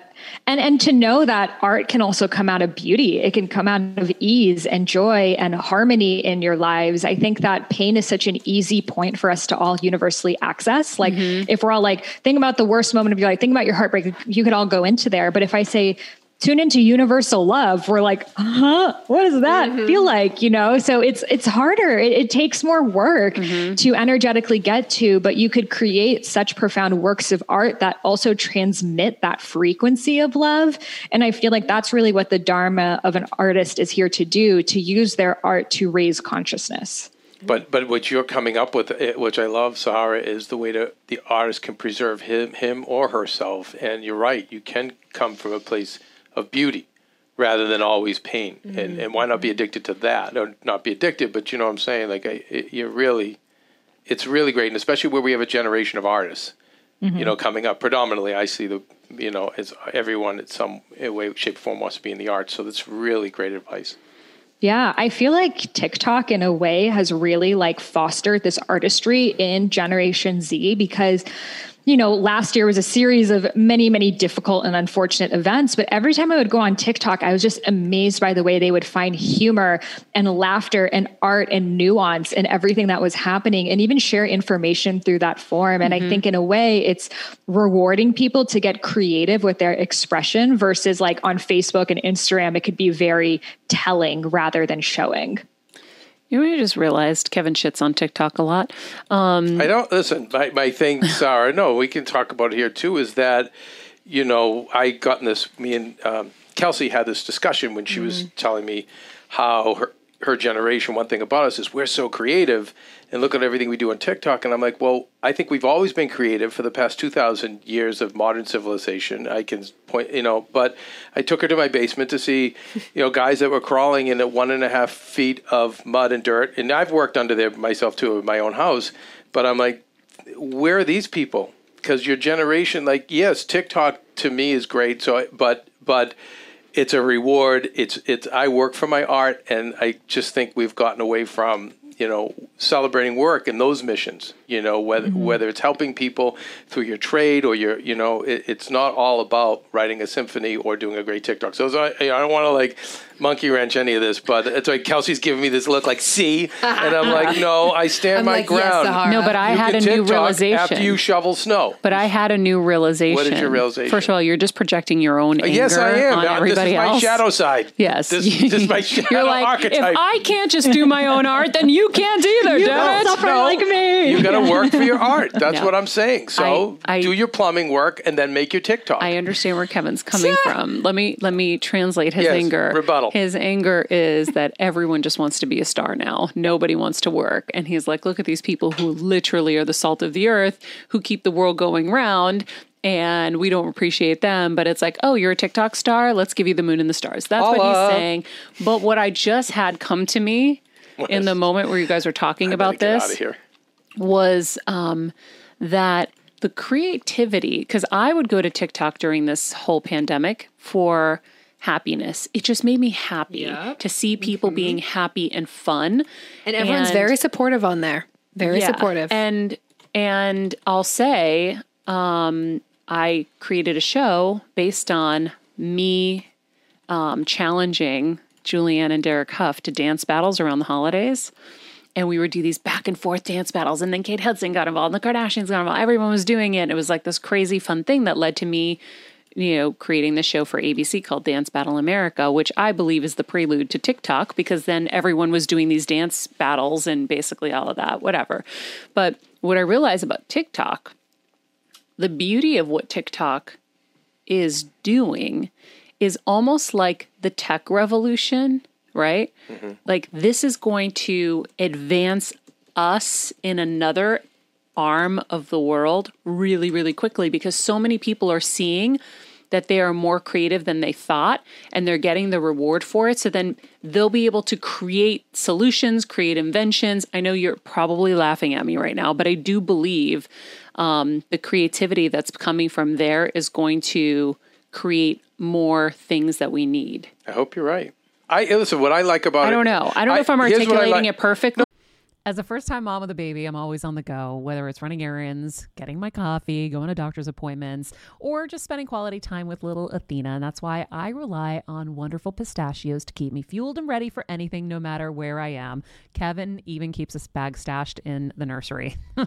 And and to know that art can also come out of beauty. It can come out of ease and joy and harmony in your lives. I think that pain is such an easy point for us to all universally access. Like mm-hmm. if we're all like, think about the worst moment of your life, think about your heartbreak, you could all go into there. But if I say tune into universal love, we're like, huh, what does that feel like? You know? So it's it's harder. It, it takes more work to energetically get to, but you could create such profound works of art that also transmit that frequency of love. And I feel like that's really what the dharma of an artist is here to do, to use their art to raise consciousness. But but what you're coming up with, eh, which I love, Sahara, is the way to the artist can preserve him him or herself. And you're right, you can come from a place of beauty rather than always pain. And mm-hmm. and why not be addicted to that, or not be addicted? But you know what I'm saying? Like I, it, you're really, it's really great, and especially where we have a generation of artists. You mm-hmm. know, coming up predominantly, I see the you know as everyone in some way, shape, or form wants to be in the arts. So that's really great advice. Yeah, I feel like TikTok in a way has really like fostered this artistry in Generation Z because you know, last year was a series of many, many difficult and unfortunate events. But every time I would go on TikTok, I was just amazed by the way they would find humor and laughter and art and nuance and everything that was happening and even share information through that form. And I mm-hmm. think in a way, it's rewarding people to get creative with their expression versus like on Facebook and Instagram, it could be very telling rather than showing. You know, I just realized Kevin shits on TikTok a lot. Um, I don't listen. My my thing, Sarah. No, we can talk about it here too. Is that you know I got in this. Me and um, Kelsey had this discussion when she was telling me how her her generation. One thing about us is we're so creative, and look at everything we do on TikTok. And I'm like, well, I think we've always been creative for the past two thousand years of modern civilization. I can point, you know, but I took her to my basement to see, you know, guys that were crawling in at one and a half feet of mud and dirt. And I've worked under there myself too in my own house. But I'm like, where are these people? Because your generation, like, yes, TikTok to me is great. So, I, but but it's a reward. It's it's I work for my art, and I just think we've gotten away from you know celebrating work and those missions. You know whether whether it's helping people through your trade or your you know it, it's not all about writing a symphony or doing a great TikTok. So, so I, I don't want to like monkey wrench any of this, but it's like Kelsey's giving me this look like see, and I'm like no, I stand I'm my like, ground. Sahara. no, but I You had a can new realization. after you shovel snow. but I had a new realization. What is your realization? First of all, you're just projecting your own anger yes, I am. on Uh, everybody this is my shadow side. Yes, this, this is my shadow You're like, archetype. if I can't just do my own art, then you can't either. You damn don't it. suffer like me. You got to work for your art. That's No. what I'm saying. So I- I- do your plumbing work and then make your TikTok. I understand where Kevin's coming from. Let me let me translate his Yes, anger. rebuttal. His anger is that everyone just wants to be a star now. Nobody wants to work. And he's like, look at these people who literally are the salt of the earth, who keep the world going round. And we don't appreciate them, but it's like, oh, you're a TikTok star. Let's give you the moon and the stars. That's what he's saying. But what I just had come to me in the moment where you guys were talking Better about get this out of here. Was um, that the creativity, because I would go to TikTok during this whole pandemic for happiness. It just made me happy Yep. to see people being happy and fun. And everyone's And- very supportive on there. Very Yeah. supportive. And and I'll say, um, I created a show based on me um, challenging Julianne and Derek Hough to dance battles around the holidays. And we would do these back and forth dance battles. And then Kate Hudson got involved, and the Kardashians got involved. Everyone was doing it. And it was like this crazy fun thing that led to me, you know, creating the show for ABC called Dance Battle America, which I believe is the prelude to TikTok because then everyone was doing these dance battles and basically all of that, whatever. But what I realized about TikTok, the beauty of what TikTok is doing is almost like the tech revolution, right? Like this is going to advance us in another arm of the world really, really quickly because so many people are seeing that they are more creative than they thought and they're getting the reward for it. So then they'll be able to create solutions, create inventions. I know you're probably laughing at me right now, but I do believe um, the creativity that's coming from there is going to create more things that we need. I hope you're right. I listen. What I like about it. I don't know. I don't know if I'm here's what I articulating like- it perfectly. As a first time mom with a baby, I'm always on the go, whether it's running errands, getting my coffee, going to doctor's appointments, or just spending quality time with little Athena. And that's why I rely on wonderful pistachios to keep me fueled and ready for anything, no matter where I am. Kevin even keeps a bag stashed in the nursery.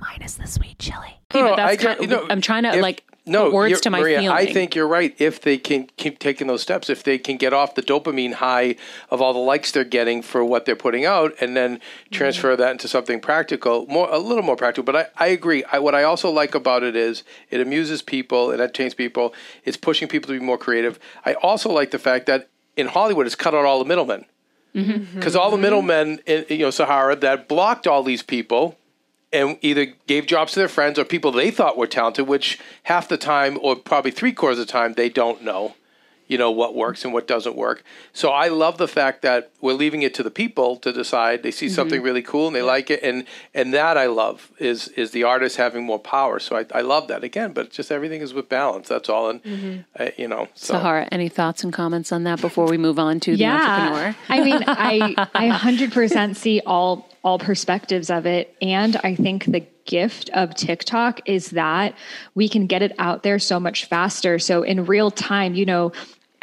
minus the sweet chili. Okay, but No, that's I ju- kind you know, I'm trying to if- like no put words to my Maria, feeling. I think you're right. If they can keep taking those steps, if they can get off the dopamine high of all the likes they're getting for what they're putting out, and then transfer Mm-hmm. that into something practical, more a little more practical. But I, I agree. I, what I also like about it is it amuses people, it entertains people, it's pushing people to be more creative. I also like the fact that in Hollywood, it's cut out all the middlemen Mm-hmm. because all the middlemen, in, you know, Sahara that blocked all these people and either gave jobs to their friends or people they thought were talented, which half the time, or probably three quarters of the time, they don't know, you know, what works and what doesn't work. So I love the fact that we're leaving it to the people to decide. They see something really cool and they like it, and and that I love is is the artist having more power. So I, I love that again, but just everything is with balance. That's all, and uh, you know, so. Sahara, any thoughts and comments on that before we move on to the entrepreneur? I mean, I I 100% see all all perspectives of it and I think the gift of TikTok is that we can get it out there so much faster. So in real time, you know,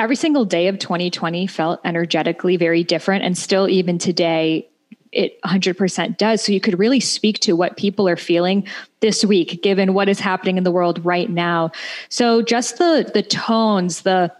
every single day of 2020 felt energetically very different and still even today it 100% does. So you could really speak to what people are feeling this week given what is happening in the world right now. So just the the tones, the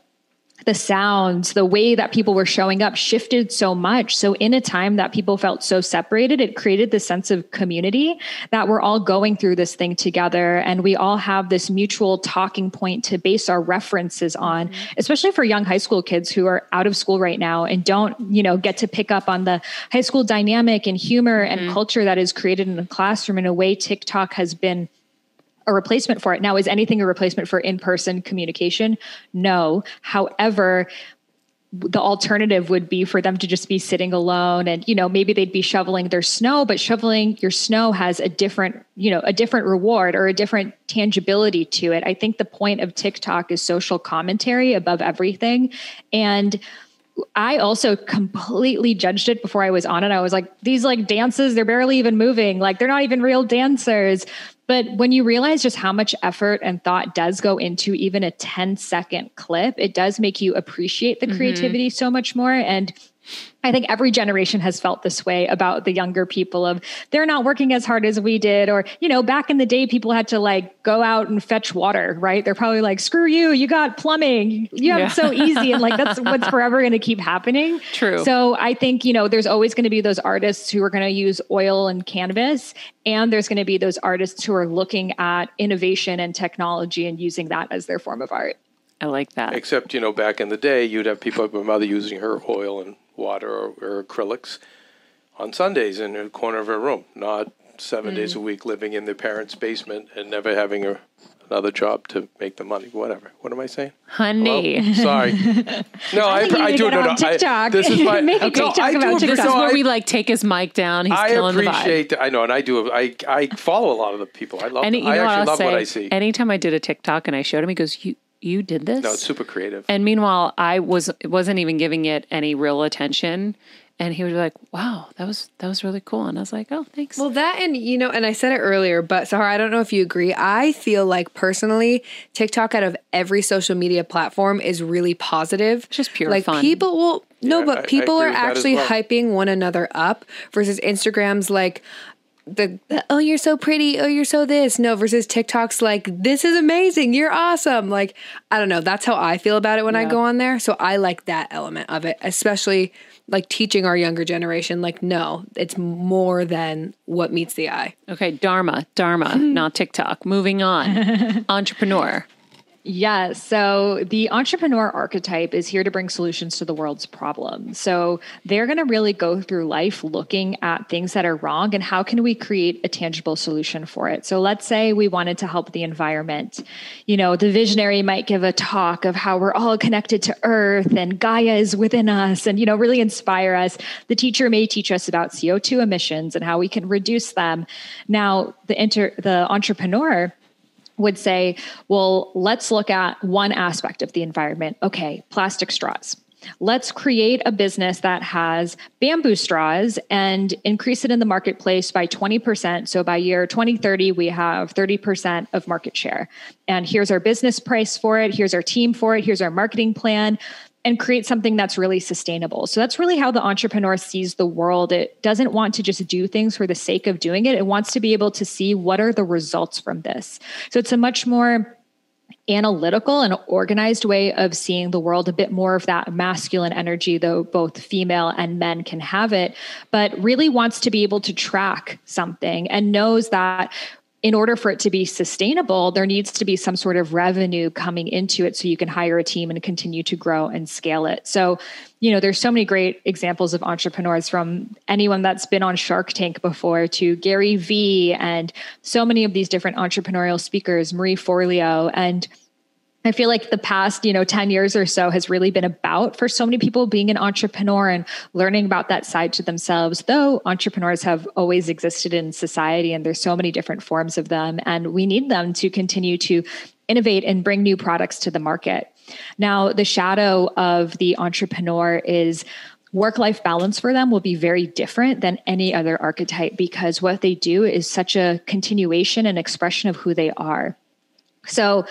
the sounds, the way that people were showing up shifted so much. So, in a time that people felt so separated, it created this sense of community that we're all going through this thing together. And we all have this mutual talking point to base our references on, mm-hmm. especially for young high school kids who are out of school right now and don't, you know, get to pick up on the high school dynamic and humor and mm-hmm. culture that is created in the classroom in a way TikTok has been a replacement for it. Now, is anything a replacement for in person communication? No. However, the alternative would be for them to just be sitting alone and you know maybe they'd be shoveling their snow but shoveling your snow has a different you know a different reward or a different tangibility to it i think the point of tiktok is social commentary above everything and I also completely judged it before I was on it. I was like, these like dances, they're barely even moving. Like they're not even real dancers. But when you realize just how much effort and thought does go into even a 10 second clip, it does make you appreciate the mm-hmm. creativity so much more. And I think every generation has felt this way about the younger people of they're not working as hard as we did. Or, you know, back in the day, people had to like go out and fetch water, right? They're probably like, screw you, you got plumbing. You have Yeah. it so easy. And like, that's what's forever going to keep happening. True. So I think, you know, there's always going to be those artists who are going to use oil and canvas. And there's going to be those artists who are looking at innovation and technology and using that as their form of art. I like that. Except, you know, back in the day, you'd have people like my mother using her oil and water or, or acrylics on Sundays in the corner of her room, not seven hmm. days a week living in their parents' basement and never having a, another job to make the money. Whatever. What am I saying? Honey. Well, sorry. No, I, you I, do. No, no. TikTok. I, this is my. Make a no, TikTok I about a- TikTok. This is no, where I- we like take his mic down. He's I killing the vibe. appreciate. I know, and I do. I I follow a lot of the people. I love. You I know actually I'll love say? what I see. Anytime I did a TikTok and I showed him, he goes, "You you did this?" no, it's super creative. And meanwhile, I was wasn't even giving it any real attention. And he was like, "Wow, that was that was really cool." And I was like, "Oh, thanks." Well, that and you know, and I said it earlier, but Sahar, I don't know if you agree. I feel like personally, TikTok out of every social media platform is really positive. Just pure like fun. people will no, Yeah, but I- I people agree are with that as actually well. hyping one another up versus Instagram's like the, the oh you're so pretty. Oh you're so this. No versus TikTok's like this is amazing. You're awesome. Like I don't know. That's how I feel about it when I go on there. So I like that element of it especially like teaching our younger generation. Like no it's more than what meets the eye. Okay, Dharma, Dharma, not TikTok. Moving on. Entrepreneur. Yeah. So the entrepreneur archetype is here to bring solutions to the world's problems. So they're going to really go through life looking at things that are wrong and how can we create a tangible solution for it. So let's say we wanted to help the environment. You know, the visionary might give a talk of how we're all connected to earth and Gaia is within us and, you know, really inspire us. The teacher may teach us about CO2 emissions and how we can reduce them. Now, the inter, the entrepreneur would say, well, let's look at one aspect of the environment. Okay, plastic straws. Let's create a business that has bamboo straws and increase it in the marketplace by 20%. So by year 2030, we have 30% of market share. And here's our business price for it. Here's our team for it. Here's our marketing plan and create something that's really sustainable. So that's really how the entrepreneur sees the world. It doesn't want to just do things for the sake of doing it. It wants to be able to see what are the results from this. So it's a much more analytical and organized way of seeing the world, a bit more of that masculine energy, though both female and men can have it, but really wants to be able to track something and knows that in order for it to be sustainable, there needs to be some sort of revenue coming into it so you can hire a team and continue to grow and scale it. So, you know, there's so many great examples of entrepreneurs from anyone that's been on Shark Tank before to Gary Vee and so many of these different entrepreneurial speakers, Marie Forleo and I feel like the past, you know, 10 years or so has really been about for so many people being an entrepreneur and learning about that side to themselves. Though entrepreneurs have always existed in society and there's so many different forms of them and we need them to continue to innovate and bring new products to the market. Now, the shadow of the entrepreneur is work life balance for them will be very different than any other archetype because what they do is such a continuation and expression of who they are. So,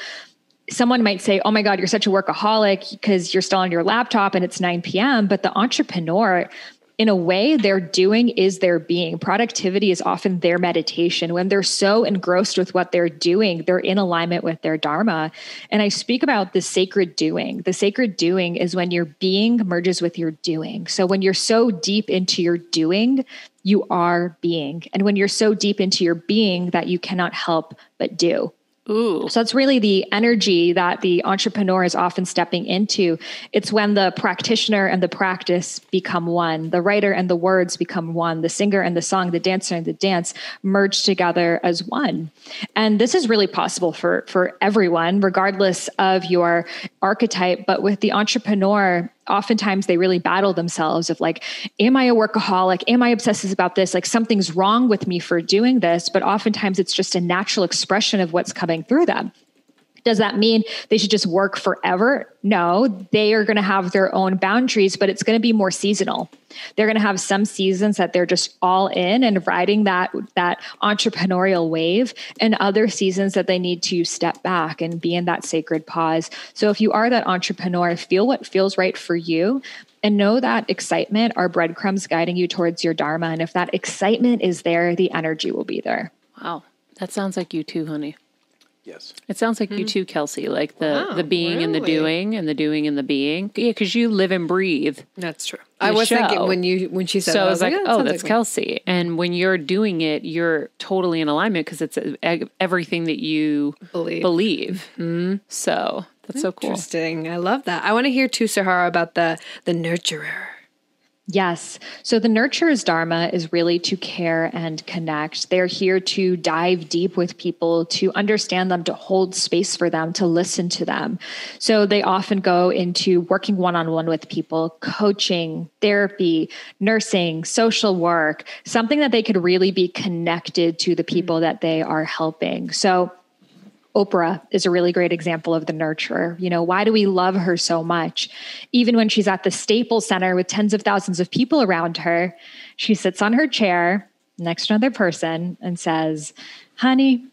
someone might say, Oh my God, you're such a workaholic because you're still on your laptop and it's 9 p.m. But the entrepreneur, in a way, their doing is their being. Productivity is often their meditation. When they're so engrossed with what they're doing, they're in alignment with their Dharma. And I speak about the sacred doing. The sacred doing is when your being merges with your doing. So when you're so deep into your doing, you are being. And when you're so deep into your being that you cannot help but do. Ooh. So it's really the energy that the entrepreneur is often stepping into. It's when the practitioner and the practice become one, the writer and the words become one, the singer and the song, the dancer and the dance merge together as one. And this is really possible for for everyone regardless of your archetype, but with the entrepreneur oftentimes they really battle themselves of like am i a workaholic? Am i obsessive about this? Like something's wrong with me for doing this. But oftentimes it's just a natural expression of what's coming through them does that mean they should just work forever no they are going to have their own boundaries but it's going to be more seasonal they're going to have some seasons that they're just all in and riding that that entrepreneurial wave and other seasons that they need to step back and be in that sacred pause so if you are that entrepreneur feel what feels right for you and know that excitement are breadcrumbs guiding you towards your dharma and if that excitement is there the energy will be there Wow. That sounds like you too, honey. Yes. It sounds like you too, Kelsey. Like the Wow, the being and the doing and the doing and the being. Yeah, because you live and breathe. That's true. I was show. thinking when you when she said So that, I was like, yeah, oh, that's like me. Kelsey. And when you're doing it, you're totally in alignment because it's uh, everything that you Believe. believe. So that's so cool. Interesting. I love that. I want to hear too, Sahara, about the the nurturer. Yes. So the nurturer's dharma is really to care and connect. They're here to dive deep with people, to understand them, to hold space for them, to listen to them. So they often go into working one on one with people, coaching, therapy, nursing, social work, something that they could really be connected to the people mm-hmm. that they are helping. So Oprah is a really great example of the nurturer. You know, why do we love her so much? Even when she's at the Staples Center with tens of thousands of people around her, she sits on her chair next to another person and says, Honey,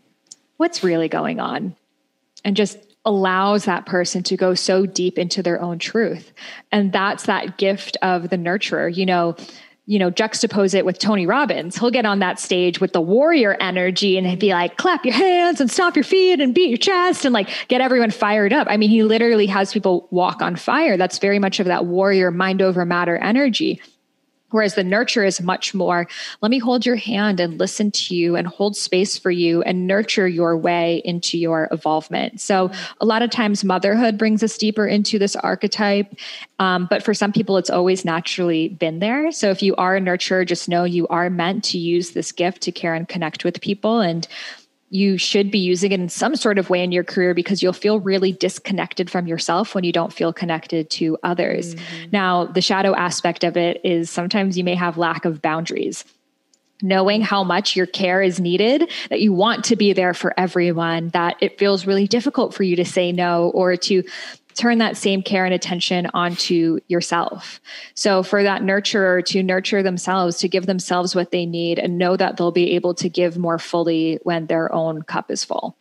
what's really going on? And just allows that person to go so deep into their own truth. And that's that gift of the nurturer. You know, you know, juxtapose it with Tony Robbins. He'll get on that stage with the warrior energy and be like, clap your hands and stomp your feet and beat your chest and like get everyone fired up. I mean, he literally has people walk on fire. That's very much of that warrior mind over matter energy. Whereas the nurture is much more, let me hold your hand and listen to you and hold space for you and nurture your way into your evolvement. So, a lot of times, motherhood brings us deeper into this archetype. Um, but for some people, it's always naturally been there. So, if you are a nurturer, just know you are meant to use this gift to care and connect with people. And you should be using it in some sort of way in your career because you'll feel really disconnected from yourself when you don't feel connected to others. Mm-hmm. Now, the shadow aspect of it is sometimes you may have lack of boundaries. Knowing how much your care is needed, that you want to be there for everyone, that it feels really difficult for you to say no or to turn that same care and attention onto yourself. So, for that nurturer to nurture themselves, to give themselves what they need, and know that they'll be able to give more fully when their own cup is full.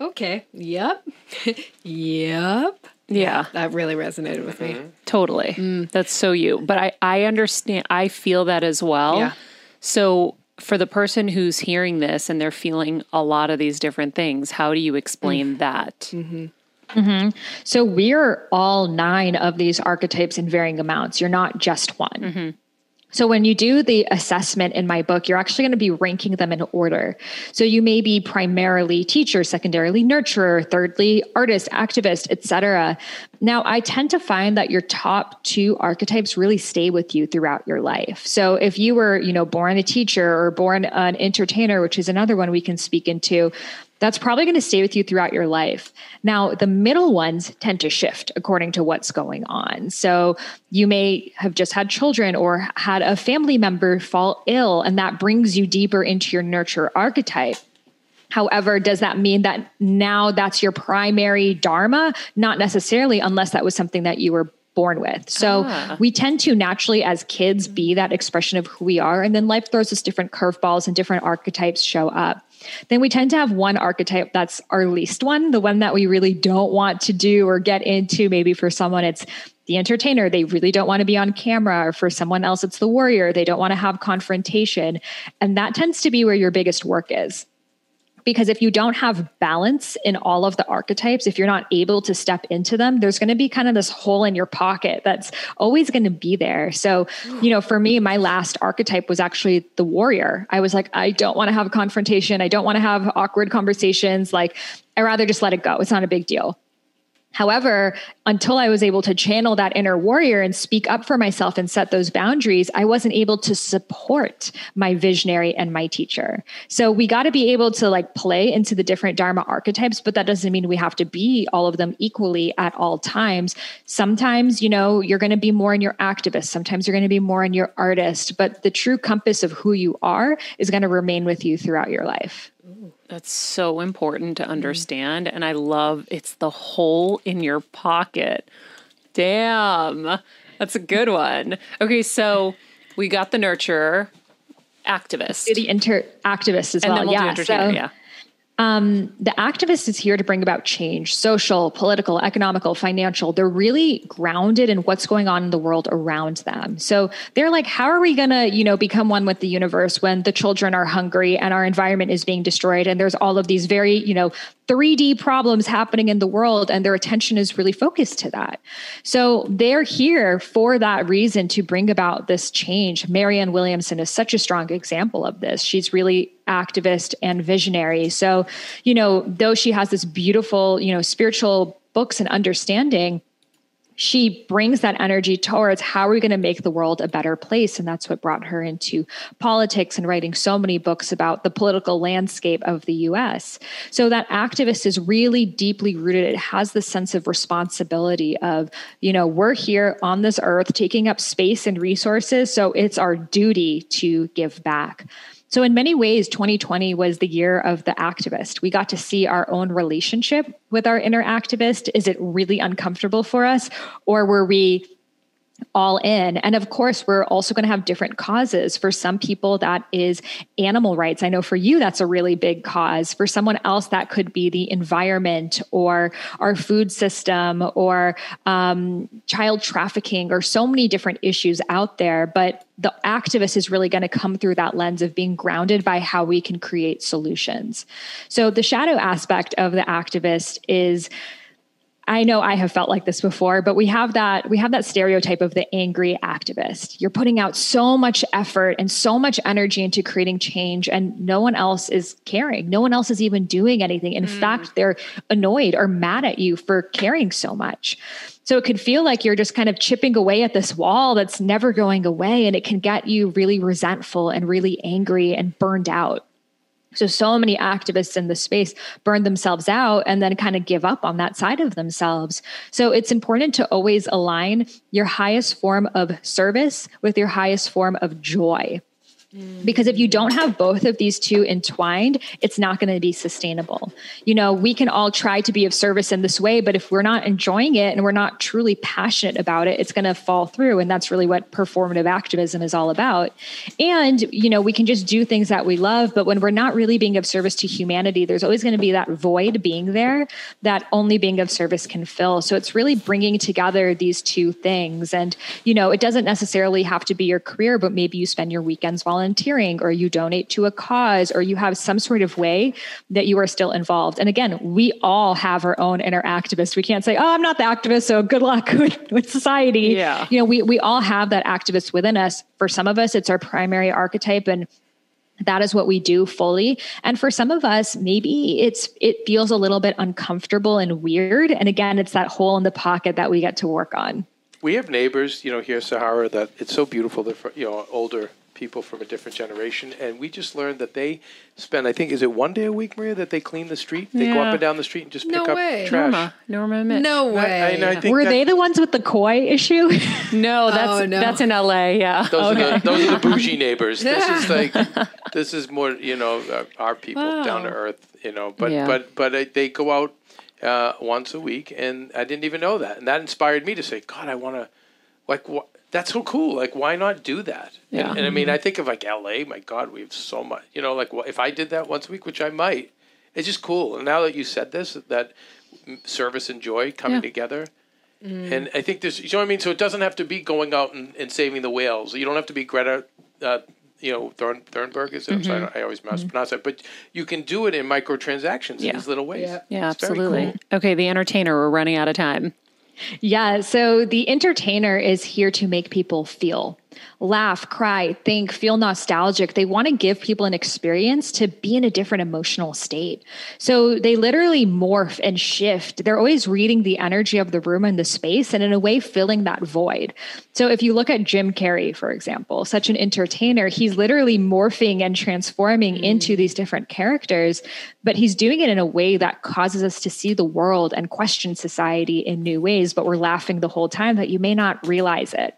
Okay. Yep. yep. Yeah. That really resonated with me. Totally. Mm. That's so you. But I, I understand, I feel that as well. Yeah. So, for the person who's hearing this and they're feeling a lot of these different things, how do you explain mm. that? Mm-hmm. Mm-hmm. So we're all nine of these archetypes in varying amounts. You're not just one. Mm-hmm. So when you do the assessment in my book, you're actually going to be ranking them in order. So you may be primarily teacher, secondarily nurturer, thirdly artist, activist, etc. Now, I tend to find that your top two archetypes really stay with you throughout your life. So if you were, you know, born a teacher or born an entertainer, which is another one we can speak into, that's probably going to stay with you throughout your life. Now, the middle ones tend to shift according to what's going on. So, you may have just had children or had a family member fall ill, and that brings you deeper into your nurture archetype. However, does that mean that now that's your primary dharma? Not necessarily, unless that was something that you were born with. So ah. we tend to naturally, as kids, be that expression of who we are. And then life throws us different curveballs and different archetypes show up. Then we tend to have one archetype that's our least one, the one that we really don't want to do or get into. Maybe for someone, it's the entertainer. They really don't want to be on camera. Or for someone else, it's the warrior. They don't want to have confrontation. And that tends to be where your biggest work is because if you don't have balance in all of the archetypes if you're not able to step into them there's going to be kind of this hole in your pocket that's always going to be there. So you know for me my last archetype was actually the warrior. I was like i don't want to have a confrontation. I don't want to have awkward conversations. Like i rather just let it go. It's not a big deal However, until I was able to channel that inner warrior and speak up for myself and set those boundaries, I wasn't able to support my visionary and my teacher. So we got to be able to like play into the different Dharma archetypes, but that doesn't mean we have to be all of them equally at all times. Sometimes, you know, you're going to be more in your activist, sometimes you're going to be more in your artist, but the true compass of who you are is going to remain with you throughout your life. That's so important to mm-hmm. understand. And I love it's the hole in your pocket. Damn. That's a good one. Okay, so we got the nurturer, activist. The inter activist as and well. We'll yeah. So, yeah. Um, the activist is here to bring about change social, political, economical, financial. They're really grounded in what's going on in the world around them. So they're like, how are we going to, you know, become one with the universe when the children are hungry and our environment is being destroyed and there's all of these very, you know, 3D problems happening in the world and their attention is really focused to that. So they're here for that reason to bring about this change. Marianne Williamson is such a strong example of this. She's really activist and visionary. So, you know, though she has this beautiful, you know, spiritual books and understanding, she brings that energy towards how are we going to make the world a better place? And that's what brought her into politics and writing so many books about the political landscape of the US so that activist is really deeply rooted. It has the sense of responsibility of you know we're here on this earth taking up space and resources so it's our duty to give back so, in many ways, 2020 was the year of the activist. We got to see our own relationship with our inner activist. Is it really uncomfortable for us? Or were we all in. And of course, we're also going to have different causes. For some people, that is animal rights. I know for you, that's a really big cause. For someone else, that could be the environment or our food system or um, child trafficking or so many different issues out there. But the activist is really going to come through that lens of being grounded by how we can create solutions. So the shadow aspect of the activist is I know I have felt like this before, but we have that we have that stereotype of the angry activist. You're putting out so much effort and so much energy into creating change and no one else is caring. No one else is even doing anything. In mm. fact, they're annoyed or mad at you for caring so much. So it could feel like you're just kind of chipping away at this wall that's never going away and it can get you really resentful and really angry and burned out. So, so many activists in the space burn themselves out and then kind of give up on that side of themselves. So, it's important to always align your highest form of service with your highest form of joy. Because if you don't have both of these two entwined, it's not going to be sustainable. You know, we can all try to be of service in this way, but if we're not enjoying it and we're not truly passionate about it, it's going to fall through. And that's really what performative activism is all about. And, you know, we can just do things that we love, but when we're not really being of service to humanity, there's always going to be that void being there that only being of service can fill. So it's really bringing together these two things. And, you know, it doesn't necessarily have to be your career, but maybe you spend your weekends volunteering volunteering or you donate to a cause or you have some sort of way that you are still involved. And again, we all have our own inner activist. We can't say, oh, I'm not the activist, so good luck with, with society. Yeah. You know, we, we all have that activist within us. For some of us, it's our primary archetype and that is what we do fully and for some of us maybe it's it feels a little bit uncomfortable and weird and again it's that hole in the pocket that we get to work on we have neighbors you know here sahara that it's so beautiful they're you know older people from a different generation, and we just learned that they spend, I think, is it one day a week, Maria, that they clean the street? They go up and down the street and just No pick way. up trash. Norma, Norma Mitch. No way. I, I think were that- they the ones with the koi issue No, that's Oh, no. that's in L.A. Yeah. Those, Okay. are the, those are the bougie neighbors. This is like, this is more, you know, uh, our people down to earth, you know. But Yeah. but but uh, they go out uh, once a week, and I didn't even know that, and that inspired me to say, God, I want to, like, wh- that's so cool. Like, why not do that? Yeah. And, and I mean, I think of like L.A. My God, we have so much. You know, like if I did that once a week, which I might, it's just cool. And now that you said this, that mm, service and joy coming Yeah. together. And I think there's, you know what I mean? So it doesn't have to be going out and, and saving the whales. You don't have to be Greta, uh, you know, Thorn, Thornburg is it? I'm sorry, I always mispronounce it. But you can do it in microtransactions Yeah. in these little ways. Yeah. Yeah, It's absolutely. cool. Okay, the entertainer. We're running out of time. Yeah. So the entertainer is here to make people feel, laugh, cry, think, feel nostalgic. They want to give people an experience to be in a different emotional state. So they literally morph and shift. They're always reading the energy of the room and the space and in a way filling that void. So if you look at Jim Carrey, for example, such an entertainer, he's literally morphing and transforming hmm. into these different characters, but he's doing it in a way that causes us to see the world and question society in new ways, but we're laughing the whole time that you may not realize it.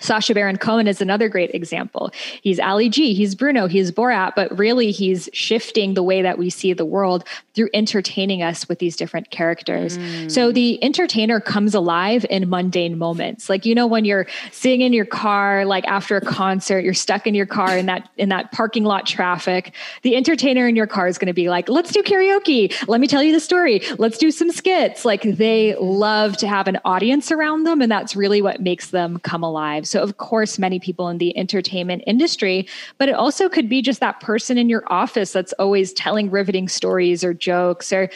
Sacha Baron Cohen is another great example. He's Ali G, he's Bruno, he's Borat, but really he's shifting the way that we see the world through entertaining us with these different characters. So mm. the entertainer comes alive in mundane moments. Like you know when you're sitting in your car like after a concert, you're stuck in your car in that in that parking lot traffic. The entertainer in your car is going to be like, "Let's do karaoke. Let me tell you the story. Let's do some skits." Like they love to have an audience around them and that's really what makes them come alive. So, of course, many people in the entertainment industry, but it also could be just that person in your office that's always telling riveting stories or jokes or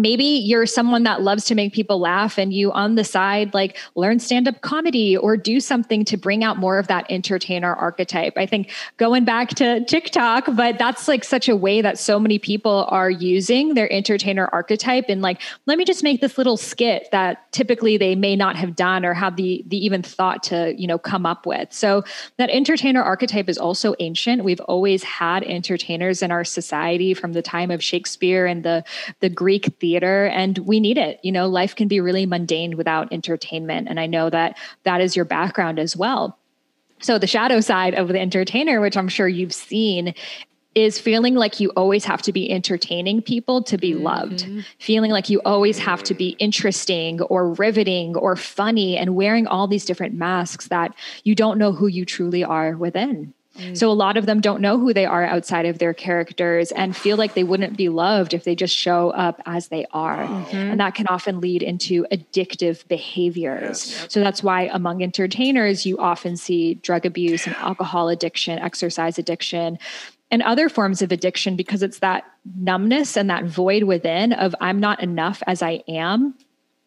maybe you're someone that loves to make people laugh and you on the side like learn stand-up comedy or do something to bring out more of that entertainer archetype. I think going back to tiktok but that's like such a way that so many people are using their entertainer archetype and like let me just make this little skit that typically they may not have done or have the the even thought to you know come up with. So that entertainer archetype is also ancient. We've always had entertainers in our society from the time of shakespeare and the the greek theater theater and we need it. You know life can be really mundane without entertainment and i know that that is your background as well. So the shadow side of the entertainer which i'm sure you've seen is feeling like you always have to be entertaining people to be mm-hmm. loved, feeling like you always have to be interesting or riveting or funny, and wearing all these different masks that you don't know who you truly are within. Mm. So a lot of them don't know who they are outside of their characters and feel like they wouldn't be loved if they just show up as they are. Mm-hmm. And that can often lead into addictive behaviors. So that's why among entertainers you often see drug abuse and alcohol addiction, exercise addiction, and other forms of addiction because it's that numbness and that void within of I'm not enough as I am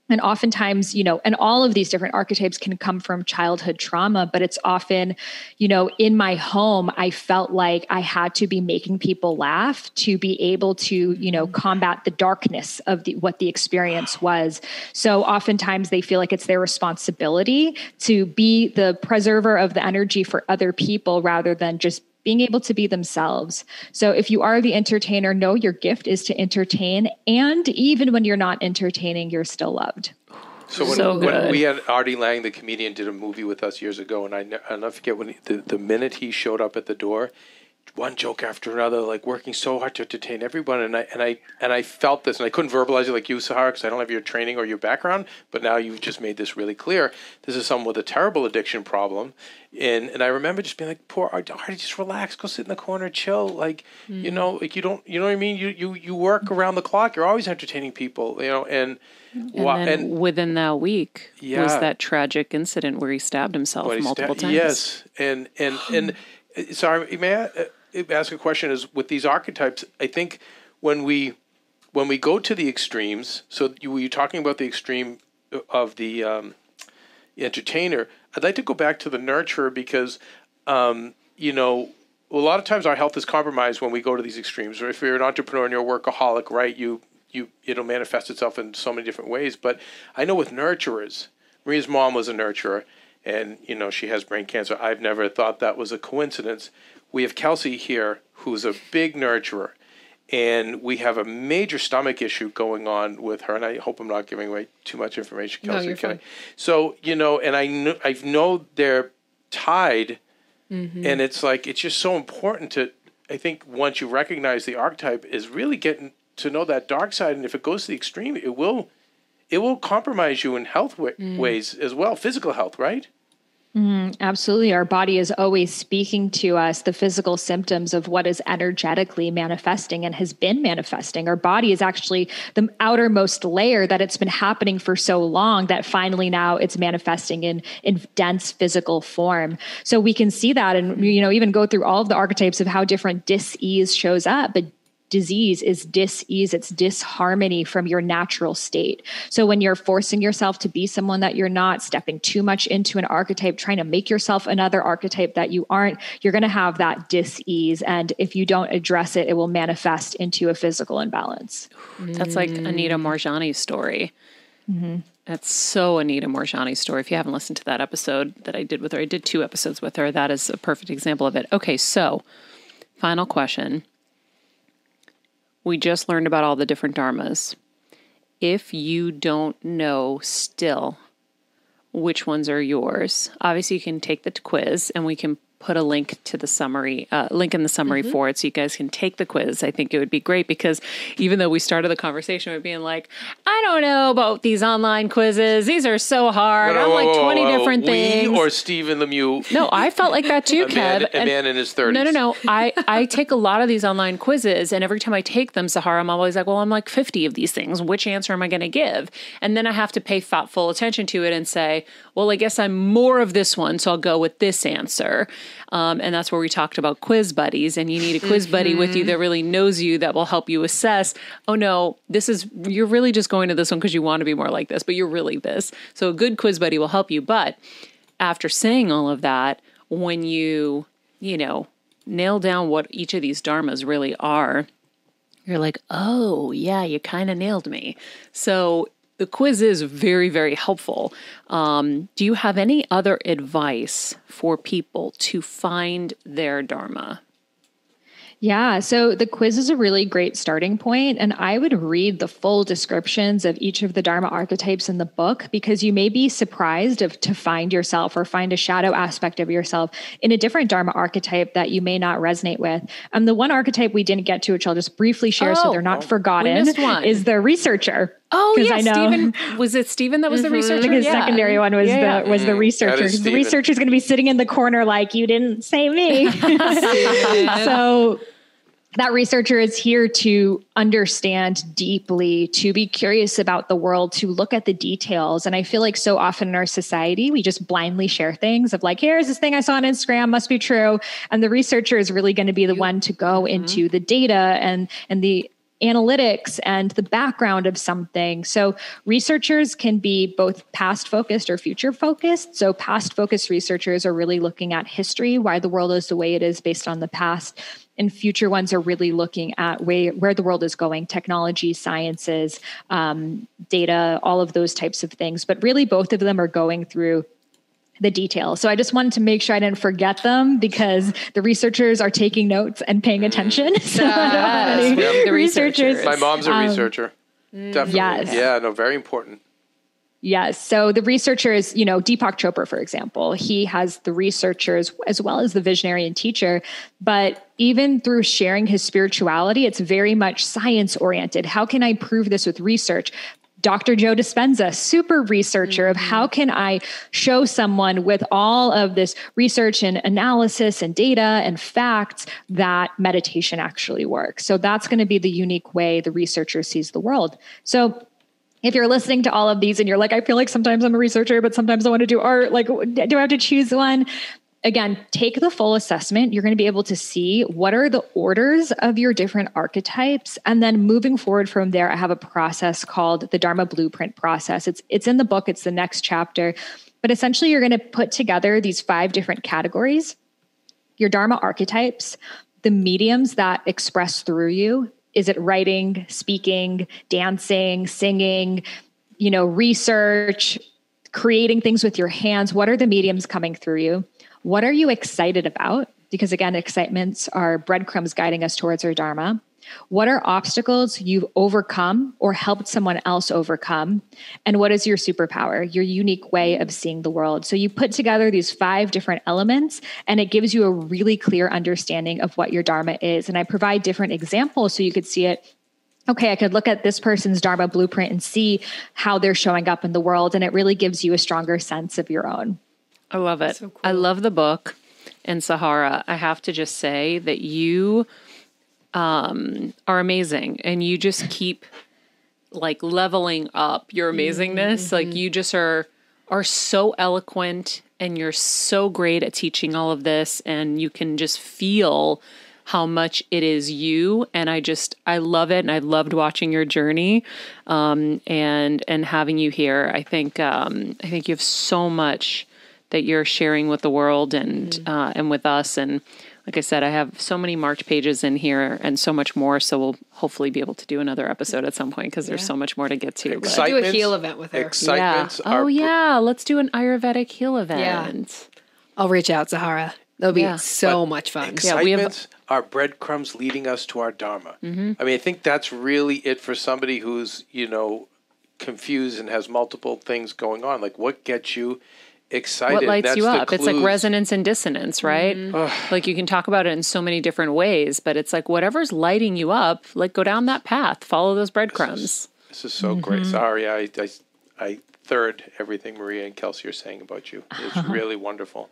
and oftentimes you know and all of these different archetypes can come from childhood trauma but it's often you know in my home i felt like i had to be making people laugh to be able to you know mm-hmm. combat the darkness of the, what the experience was. So oftentimes they feel like it's their responsibility to be the preserver of the energy for other people rather than just being able to be themselves. So if you are the entertainer, know your gift is to entertain. And even when you're not entertaining, you're still loved. So when, So when we had Artie Lange, the comedian, did a movie with us years ago, and I ne- I'll never forget when he, the the minute he showed up at the door, one joke after another, like working so hard to entertain everyone, and I and I and I felt this, and I couldn't verbalize it like you, Sahar, because I don't have your training or your background. But now you've just made this really clear. This is someone with a terrible addiction problem, and and I remember just being like, poor Artie, just relax, go sit in the corner, chill, like you know, like you don't, you know what I mean? You you you work around the clock. You're always entertaining people, you know, and. And wa- then within that week yeah. was that tragic incident where he stabbed himself multiple sta- times. Yes, and and and uh, sorry, may I uh, ask a question? Is with these archetypes, I think when we when we go to the extremes. So you were talking about the extreme of the um, entertainer. I'd like to go back to the nurturer because um, you know. A lot of times, our health is compromised when we go to these extremes. Or if you're an entrepreneur and you're a workaholic, right? You you it'll manifest itself in so many different ways. But I know with nurturers, Maria's mom was a nurturer, and you know she has brain cancer. I've never thought that was a coincidence. We have Kelsey here, who's a big nurturer, and we have a major stomach issue going on with her. And I hope I'm not giving away too much information, No, Kelsey. you're can fine. So you know, and I know I know they're tied, Mm-hmm. and it's like it's just so important to. I think once you recognize the archetype, is really getting to know that dark side, and if it goes to the extreme, it will, it will compromise you in health wa- Mm. ways as well, physical health, right? Mm-hmm. Absolutely. Our body is always speaking to us the physical symptoms of what is energetically manifesting and has been manifesting. Our body is actually the outermost layer that it's been happening for so long that finally now it's manifesting in, in dense physical form. So we can see that and, you know, even go through all of the archetypes of how different dis-ease shows up. But disease is dis-ease it's disharmony from your natural state so when you're forcing yourself to be someone that you're not stepping too much into an archetype trying to make yourself another archetype that you aren't you're going to have that dis-ease and if you don't address it it will manifest into a physical imbalance That's like Anita mm. Moorjani's story. Mm-hmm. That's so Anita Moorjani's story. If you haven't listened to that episode that I did with her, I did two episodes with her. That is a perfect example of it. Okay, so final question. We just learned about all the different dharmas. If you don't know still which ones are yours, obviously you can take the quiz and we can put a link to the summary, uh, link in the summary for it so you guys can take the quiz. I think it would be great because even though we started the conversation with being like, I don't know about these online quizzes, these are so hard. I'm like 20 different we things. or Stephen Lemieux. no, I felt like that too, a man, a And- man in his thirties. no, no, no. I, I take a lot of these online quizzes, and every time I take them, Sahara, I'm always like, well, I'm like 50 of these things. Which answer am I going to give? And then I have to pay thoughtful attention to it and say, well, I guess I'm more of this one, so I'll go with this answer. Um, and that's where we talked about quiz buddies. And you need a quiz buddy with you that really knows you that will help you assess, oh no, this is, you're really just going to this one because you want to be more like this, but you're really this. So a good quiz buddy will help you. But after saying all of that, when you, you know, nail down what each of these dharmas really are, you're like, oh, yeah, you kind of nailed me. So the quiz is very, very helpful. Um, do you have any other advice for people to find their dharma? Yeah, so the quiz is a really great starting point, and I would read the full descriptions of each of the Dharma archetypes in the book because you may be surprised of, to find yourself or find a shadow aspect of yourself in a different Dharma archetype that you may not resonate with. Um, the one archetype we didn't get to, which I'll just briefly share so Oh, they're not forgotten, is the researcher. Oh, 'Cause yeah, I know- Stephen. Was it Stephen that was the mm-hmm. I researcher? think his Yeah. secondary one was Yeah, yeah. the was the researcher. The Stephen. researcher is going to be sitting in the corner like you didn't say me. so that researcher is here to understand deeply, to be curious about the world, to look at the details. And I feel like so often in our society, we just blindly share things of like, here's this thing I saw on Instagram, must be true. And the researcher is really going to be the one to go mm-hmm. into the data and and the analytics and the background of something. So, researchers can be both past focused or future focused. So, past focused researchers are really looking at history, why the world is the way it is based on the past. And future ones are really looking at where, where the world is going technology, sciences, um, data, all of those types of things. But really, both of them are going through the details. So I just wanted to make sure I didn't forget them because the researchers are taking notes and paying attention. So I don't have any Yep. The researchers. researchers. My mom's a Um, researcher. Definitely. yes. Yeah, no, very important. Yes. So the researchers, you know, Deepak Chopra, for example, he has the researchers as well as the visionary and teacher. But even through sharing his spirituality, it's very much science oriented. How can I prove this with research? Dr. Joe Dispenza, super researcher of how mm-hmm. can I show someone with all of this research and analysis and data and facts that meditation actually works. So that's going to be the unique way the researcher sees the world. So if you're listening to all of these and you're like, I feel like sometimes I'm a researcher, but sometimes I want to do art, like, do I have to choose one? Again, take the full assessment. You're going to be able to see what are the orders of your different archetypes. And then moving forward from there, I have a process called the Dharma Blueprint process. It's, it's in the book, it's the next chapter. But essentially, you're going to put together these five different categories your Dharma archetypes, the mediums that express through you. Is it writing, speaking, dancing, singing, you know, research, creating things with your hands? What are the mediums coming through you? What are you excited about? Because again, excitements are breadcrumbs guiding us towards our Dharma. What are obstacles you've overcome or helped someone else overcome? And what is your superpower, your unique way of seeing the world? So you put together these five different elements and it gives you a really clear understanding of what your Dharma is. And I provide different examples so you could see it okay, I could look at this person's Dharma blueprint and see how they're showing up in the world. And it really gives you a stronger sense of your own. I love it. I love the book. And Sahara, I have to just say that you um, are amazing and you just keep like leveling up your amazingness. Like you just are are so eloquent and you're so great at teaching all of this and you can just feel how much it is you and i just i love it and i loved watching your journey um, and and having you here i think um, i think you have so much that you're sharing with the world and uh, and with us and like i said i have so many marked pages in here and so much more so we'll hopefully be able to do another episode at some point because there's so much more to get to but- Do a heal event with her. yeah. Excitements are Oh br- yeah, let's do an Ayurvedic heal event. Yeah. I'll reach out, Sahara. That'll be Yeah. so much fun. Yeah, we have- Excitements are breadcrumbs leading us to our dharma. I mean, I think that's really it for somebody who's you know confused and has multiple things going on. Like, what gets you excited? What lights That's you up? It's like resonance and dissonance, mm-hmm. right? like you can talk about it in so many different ways, but it's like whatever's lighting you up, like go down that path, follow those breadcrumbs. This is so great. Mm-hmm. Sorry, I, I I third everything Maria and Kelsey are saying about you. It's really wonderful.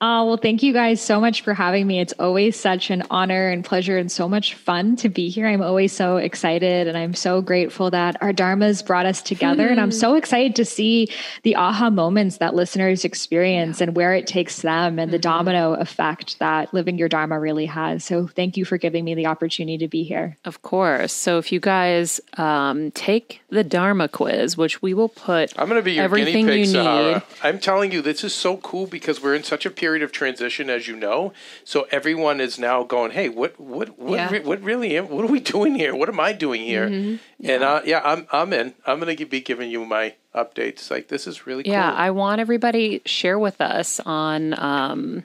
Oh, well, thank you guys so much for having me. It's always such an honor and pleasure and so much fun to be here. I'm always so excited and I'm so grateful that our dharmas brought us together. And I'm so excited to see the aha moments that listeners experience and where it takes them and the domino effect that living your dharma really has. So thank you for giving me the opportunity to be here. Of course. So if you guys um, take the Dharma quiz, which we will put I'm going to be your everything guinea pig, you Sahara. need. I'm telling you, this is so cool because we're in such a period of transition, as you know. So everyone is now going, "Hey, what, what, what, Yeah. re- what really? Am, what are we doing here? What am I doing here?" And uh, yeah, I'm, I'm in. I'm going to be giving you my updates. Like this is really Yeah, cool. I want everybody share with us on um,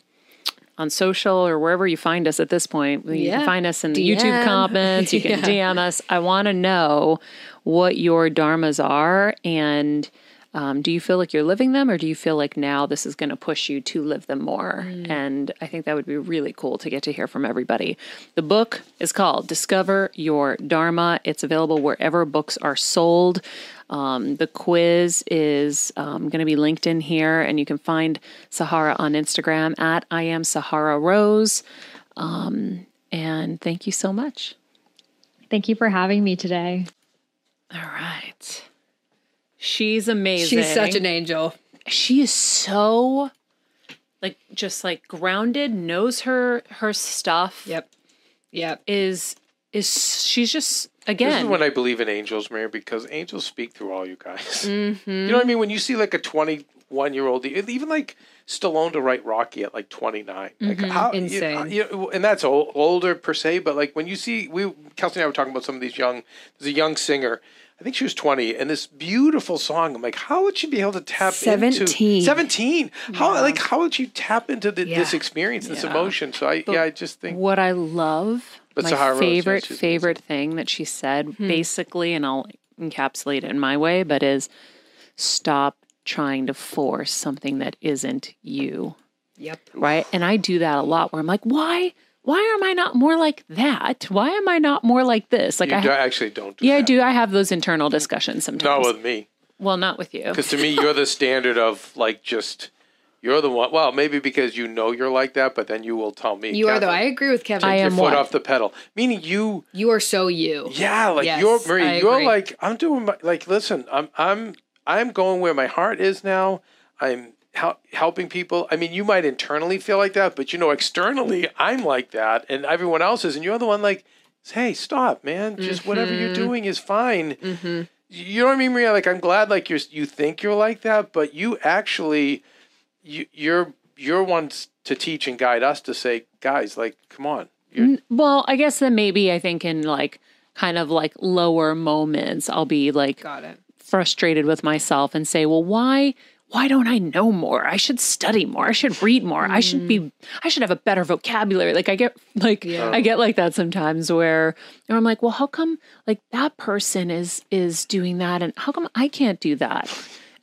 on social or wherever you find us at this point. You Yeah. can find us in the DM. YouTube comments. You can DM us. I want to know what your dharmas are and. Um, do you feel like you're living them, or do you feel like now this is going to push you to live them more? And I think that would be really cool to get to hear from everybody. The book is called Discover Your Dharma. It's available wherever books are sold. Um, the quiz is um, going to be linked in here, and you can find Sahara on Instagram at I am Sahara Rose. Um, and thank you so much. Thank you for having me today. All right. She's amazing. She's such an angel. she is so like just like grounded, knows her her stuff. Yep. Yep. Is is she's just again. This again is when I believe in angels, Mary, because angels speak through all you guys. Mm-hmm. You know what I mean? When you see like a 21 year old, even like Stallone to write Rocky at like 29, like mm-hmm. how, uh, you- Insane. You, know, and that's old, older per se, but like when you see, we Kelsey and I were talking about some of these young. There's a young singer. I think she was 20, and this beautiful song. I'm like, how would she be able to tap into 17. 17? How like how would you tap into the, this experience, this Yeah. emotion? So I yeah, I just think what I love, But my Sahara Rose, yeah, favorite she's favorite thing that she said, hmm. basically, and I'll encapsulate it in my way, but is stop trying to force something that isn't you. Yep. right? And I do that a lot where I'm like, why? Why am I not more like that? Why am I not more like this? Like you I, do, actually don't do yeah, I do. I have those internal discussions sometimes. Not with me. well, not with you. Because to me, you're the standard of like just you're the one. Well, maybe because you know you're like that, but then you will tell me. You are though. I agree with Kevin. I am Your am foot what? off the pedal. Meaning you, You are so you. yeah, like Yes, you're Marie. I You're like I'm doing. My, like listen, I'm I'm I'm going where my heart is now. I'm hel- helping people. I mean, you might internally feel like that, but you know, externally, I'm like that, and everyone else is, and you're the one like, hey, stop, man. Just whatever Mm-hmm. you're doing is fine. You know what I mean, Maria? Like I'm glad like you're you think you're like that, but you actually you you're you're ones to teach and guide us to say, guys, like, come on. You're, Well, I guess then maybe I think in like kind of like lower moments, I'll be like Got it. frustrated with myself and say, well, why? Why don't I know more? I should study more. I should read more. I should be hmm. I should have a better vocabulary. Like I get like I get like that sometimes where I'm like, well, how come like that person is is doing that and how come I can't do that?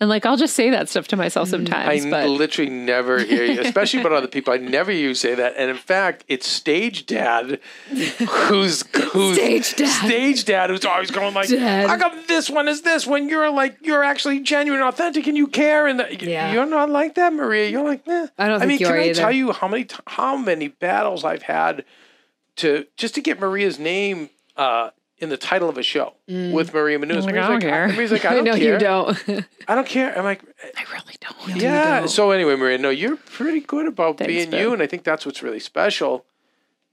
And like I'll just say that stuff to myself sometimes. I but literally never hear you, especially about other people. I never hear you say that. And in fact, it's stage dad who's who's Stage dad. stage dad who's always going like, Dad. "How come this one is this when you're like you're actually genuine, authentic, and you care?" And the, Yeah. you're not like that, Maria. You're like, nah. I don't I mean, you can are I either. tell you how many t- how many battles I've had to just to get Maria's name uh, in the title of a show with Maria Menounos. like, Maria's I don't like, care. Maria's like, I I don't know care. you don't. I don't care. I'm like, I really don't. yeah. So anyway, Maria, no, you're pretty good about Thanks, being babe. you, and I think that's what's really special.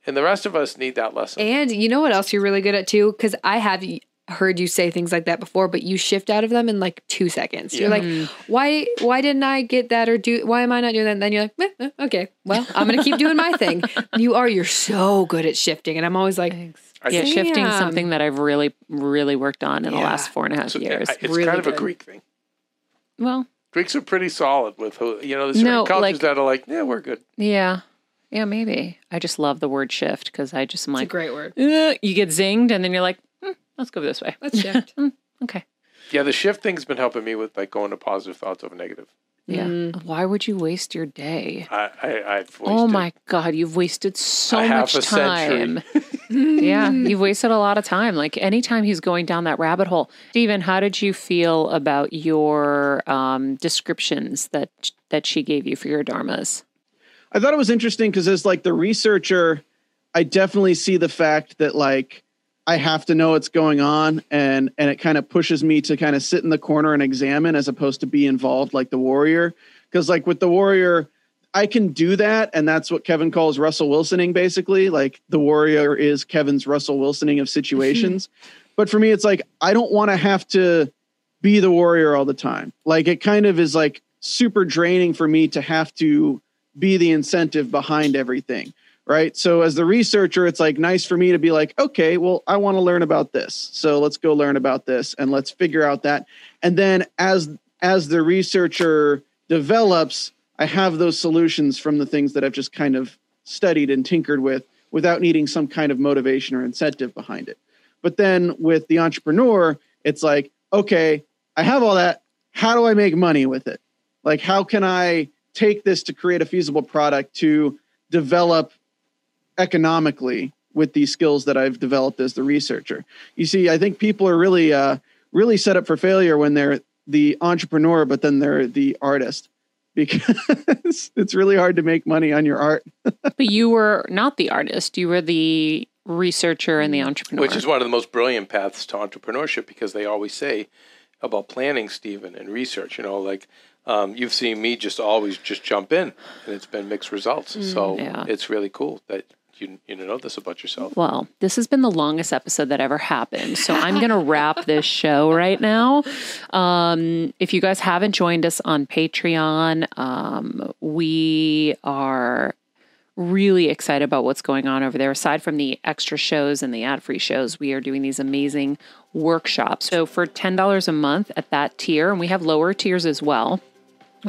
And the rest of us need that lesson. and you know what else you're really good at too? Because I have heard you say things like that before, but you shift out of them in like two seconds. You're like, why? Why didn't I get that or do? Why am I not doing that? And then you're like, eh, eh, okay, well, I'm gonna keep doing my thing. You are. You're so good at shifting, and I'm always like, I Yeah, think shifting is Damn. something that I've really, really worked on in the last four and a half so, years. It's Really kind of a. Greek thing. well, Greeks are pretty solid with who you know. There's certain No, cultures like- that are like, yeah, we're good. yeah, yeah, maybe. I just love the word shift because I just am it's a like, great word. "Uh," you get zinged, and then you're like, hmm, let's go this way. Let's shift. Okay. Yeah, the shift thing's been helping me with like going to positive thoughts over negative. Yeah. Why would you waste your day? I, I I've wasted Oh my God, you've wasted so A half much a century. time. yeah, you've wasted a lot of time. Like anytime he's going down that rabbit hole. Stephen, how did you feel about your um, descriptions that that she gave you for your dharmas? I thought it was interesting because as like the researcher, I definitely see the fact that like I have to know what's going on and and it kind of pushes me to kind of sit in the corner and examine as opposed to be involved like the warrior. Because like with the warrior, I can do that, and that's what Kevin calls Russell Wilsoning. Basically, like the warrior is Kevin's Russell Wilsoning of situations. but for me, it's like I don't want to have to be the warrior all the time. Like it kind of is like super draining for me to have to be the incentive behind everything. Right. So as the researcher, it's like nice for me to be like, okay, well, I want to learn about this. So let's go learn about this and let's figure out that. And then as as the researcher develops, I have those solutions from the things that I've just kind of studied and tinkered with without needing some kind of motivation or incentive behind it. But then with the entrepreneur, it's like, okay, I have all that. How do I make money with it? Like, how can I take this to create a feasible product to develop economically with these skills that I've developed as the researcher? You see, I think people are really, uh, really set up for failure when they're the entrepreneur, but then they're the artist because it's really hard to make money on your art. but you were not the artist; you were the researcher and the entrepreneur, Which is one of the most brilliant paths to entrepreneurship because they always say about planning, Stephen, and research. You know, like um, you've seen me just always just jump in, and it's been mixed results. so Yeah. it's really cool that you you know this about yourself. Well, this has been the longest episode that ever happened. So I'm going to wrap this show right now. Um, if you guys haven't joined us on Patreon, um, we are really excited about what's going on over there. Aside from the extra shows and the ad free shows, we are doing these amazing workshops. So for $10 a month at that tier, and we have lower tiers as well.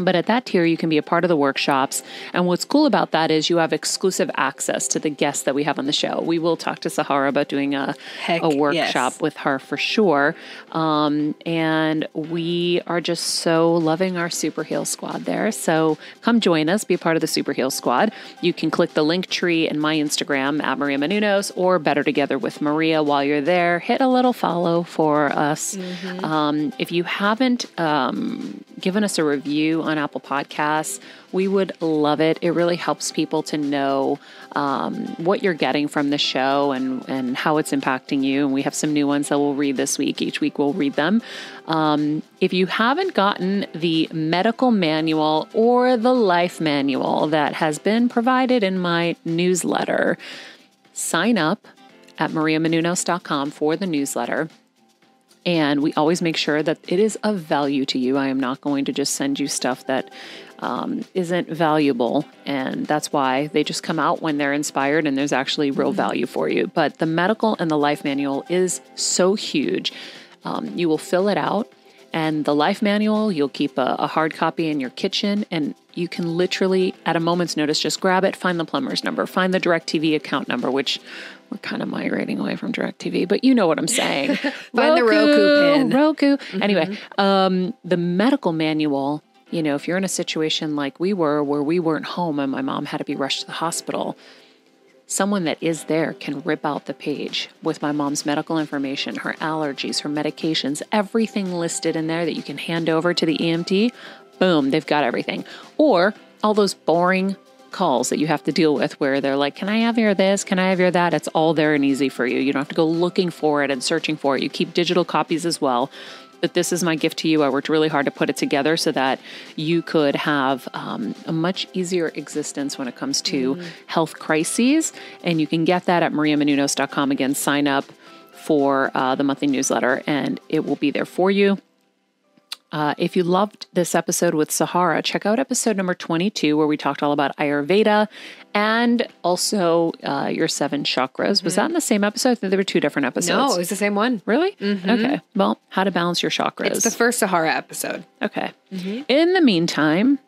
But at that tier, you can be a part of the workshops. And what's cool about that is you have exclusive access to the guests that we have on the show. We will talk to Sahara about doing a, Heck, a workshop yes. with her for sure. Um, and we are just so loving our Super Heal Squad there. So come join us, be a part of the Super Heal Squad. You can click the link tree in my Instagram at Maria Menounos or Better Together with Maria while you're there. Hit a little follow for us. Um, if you haven't um, given us a review on Apple Podcasts, we would love it. It really helps people to know um, what you're getting from the show and, and how it's impacting you. And we have some new ones that we'll read this week. Each week we'll read them. Um, if you haven't gotten the medical manual or the life manual that has been provided in my newsletter, sign up at mariamenounos.com for the newsletter. And we always make sure that it is of value to you. I am not going to just send you stuff that um, isn't valuable. And that's why they just come out when they're inspired and there's actually real value for you. But the medical and the life manual is so huge. Um, you will fill it out. And the life manual, you'll keep a, a hard copy in your kitchen, and you can literally, at a moment's notice, just grab it, find the plumber's number, find the DirecTV account number, which we're kind of migrating away from DirecTV, but you know what I'm saying. Find the Roku pin. Roku. Anyway, um, the medical manual, you know, if you're in a situation like we were where we weren't home and my mom had to be rushed to the hospital, someone that is there can rip out the page with my mom's medical information, her allergies, her medications, everything listed in there that you can hand over to the EMT. Boom, they've got everything. Or all those boring calls that you have to deal with where they're like, Can I have your this? Can I have your that? It's all there and easy for you. You don't have to go looking for it and searching for it. You keep digital copies as well. But this is my gift to you. I worked really hard to put it together so that you could have um, a much easier existence when it comes to health crises. And you can get that at mariamenounos.com. Again, sign up for uh, the monthly newsletter and it will be there for you. Uh, if you loved this episode with Sahara, check out episode number 22, where we talked all about Ayurveda and also uh, your seven chakras. Was that in the same episode? I think there were two different episodes. No, it was the same one. Really? Okay. Well, how to balance your chakras. It's the first Sahara episode. okay. In the meantime,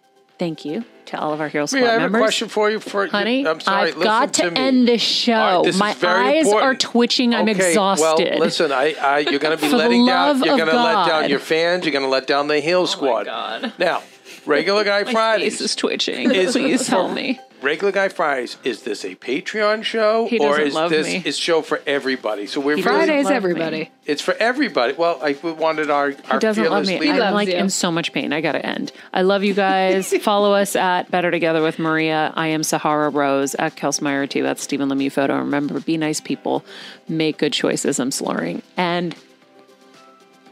thank you to all of our Hero Squad Hey, I have members. a question for you. For Honey, I'm sorry. I've got to, to, me. end this show. All right, this is My very eyes important. are twitching. I'm Okay, exhausted. Well, listen, I, I you're going to be letting down. You're going to let down your fans. You're going to let down the Heal oh Squad. God. Now, Regular Guy My Fridays. face is twitching. Is- Please help me. Regular Guy Fridays. Is this a Patreon show He or doesn't is love this me. is show for everybody? So we're He really, Fridays, love me. everybody. it's for everybody. Well, I wanted our He our doesn't love fearless me. leader. I'm loves like you. in so much pain. I gotta end. I love you guys. Follow us at Better Together with Maria. I am Sahara Rose at Kelsmeyer too. That's Stephen Lemieux photo. Remember, be nice people, make good choices. I'm slurring and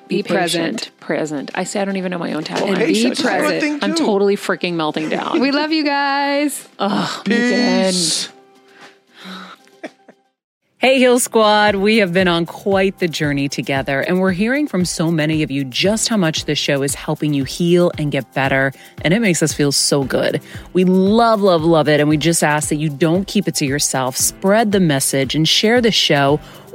Be patient. present. Present. I say I don't even know my own tagline. And I'm be Patience is a good present. thing, I'm totally freaking melting down. We love you guys. Peace. Hey, Heal Squad, we have been on quite the journey together, and we're hearing from so many of you just how much this show is helping you heal and get better, and it makes us feel so good. We love, love, love it, and we just ask that you don't keep it to yourself. Spread the message and share the show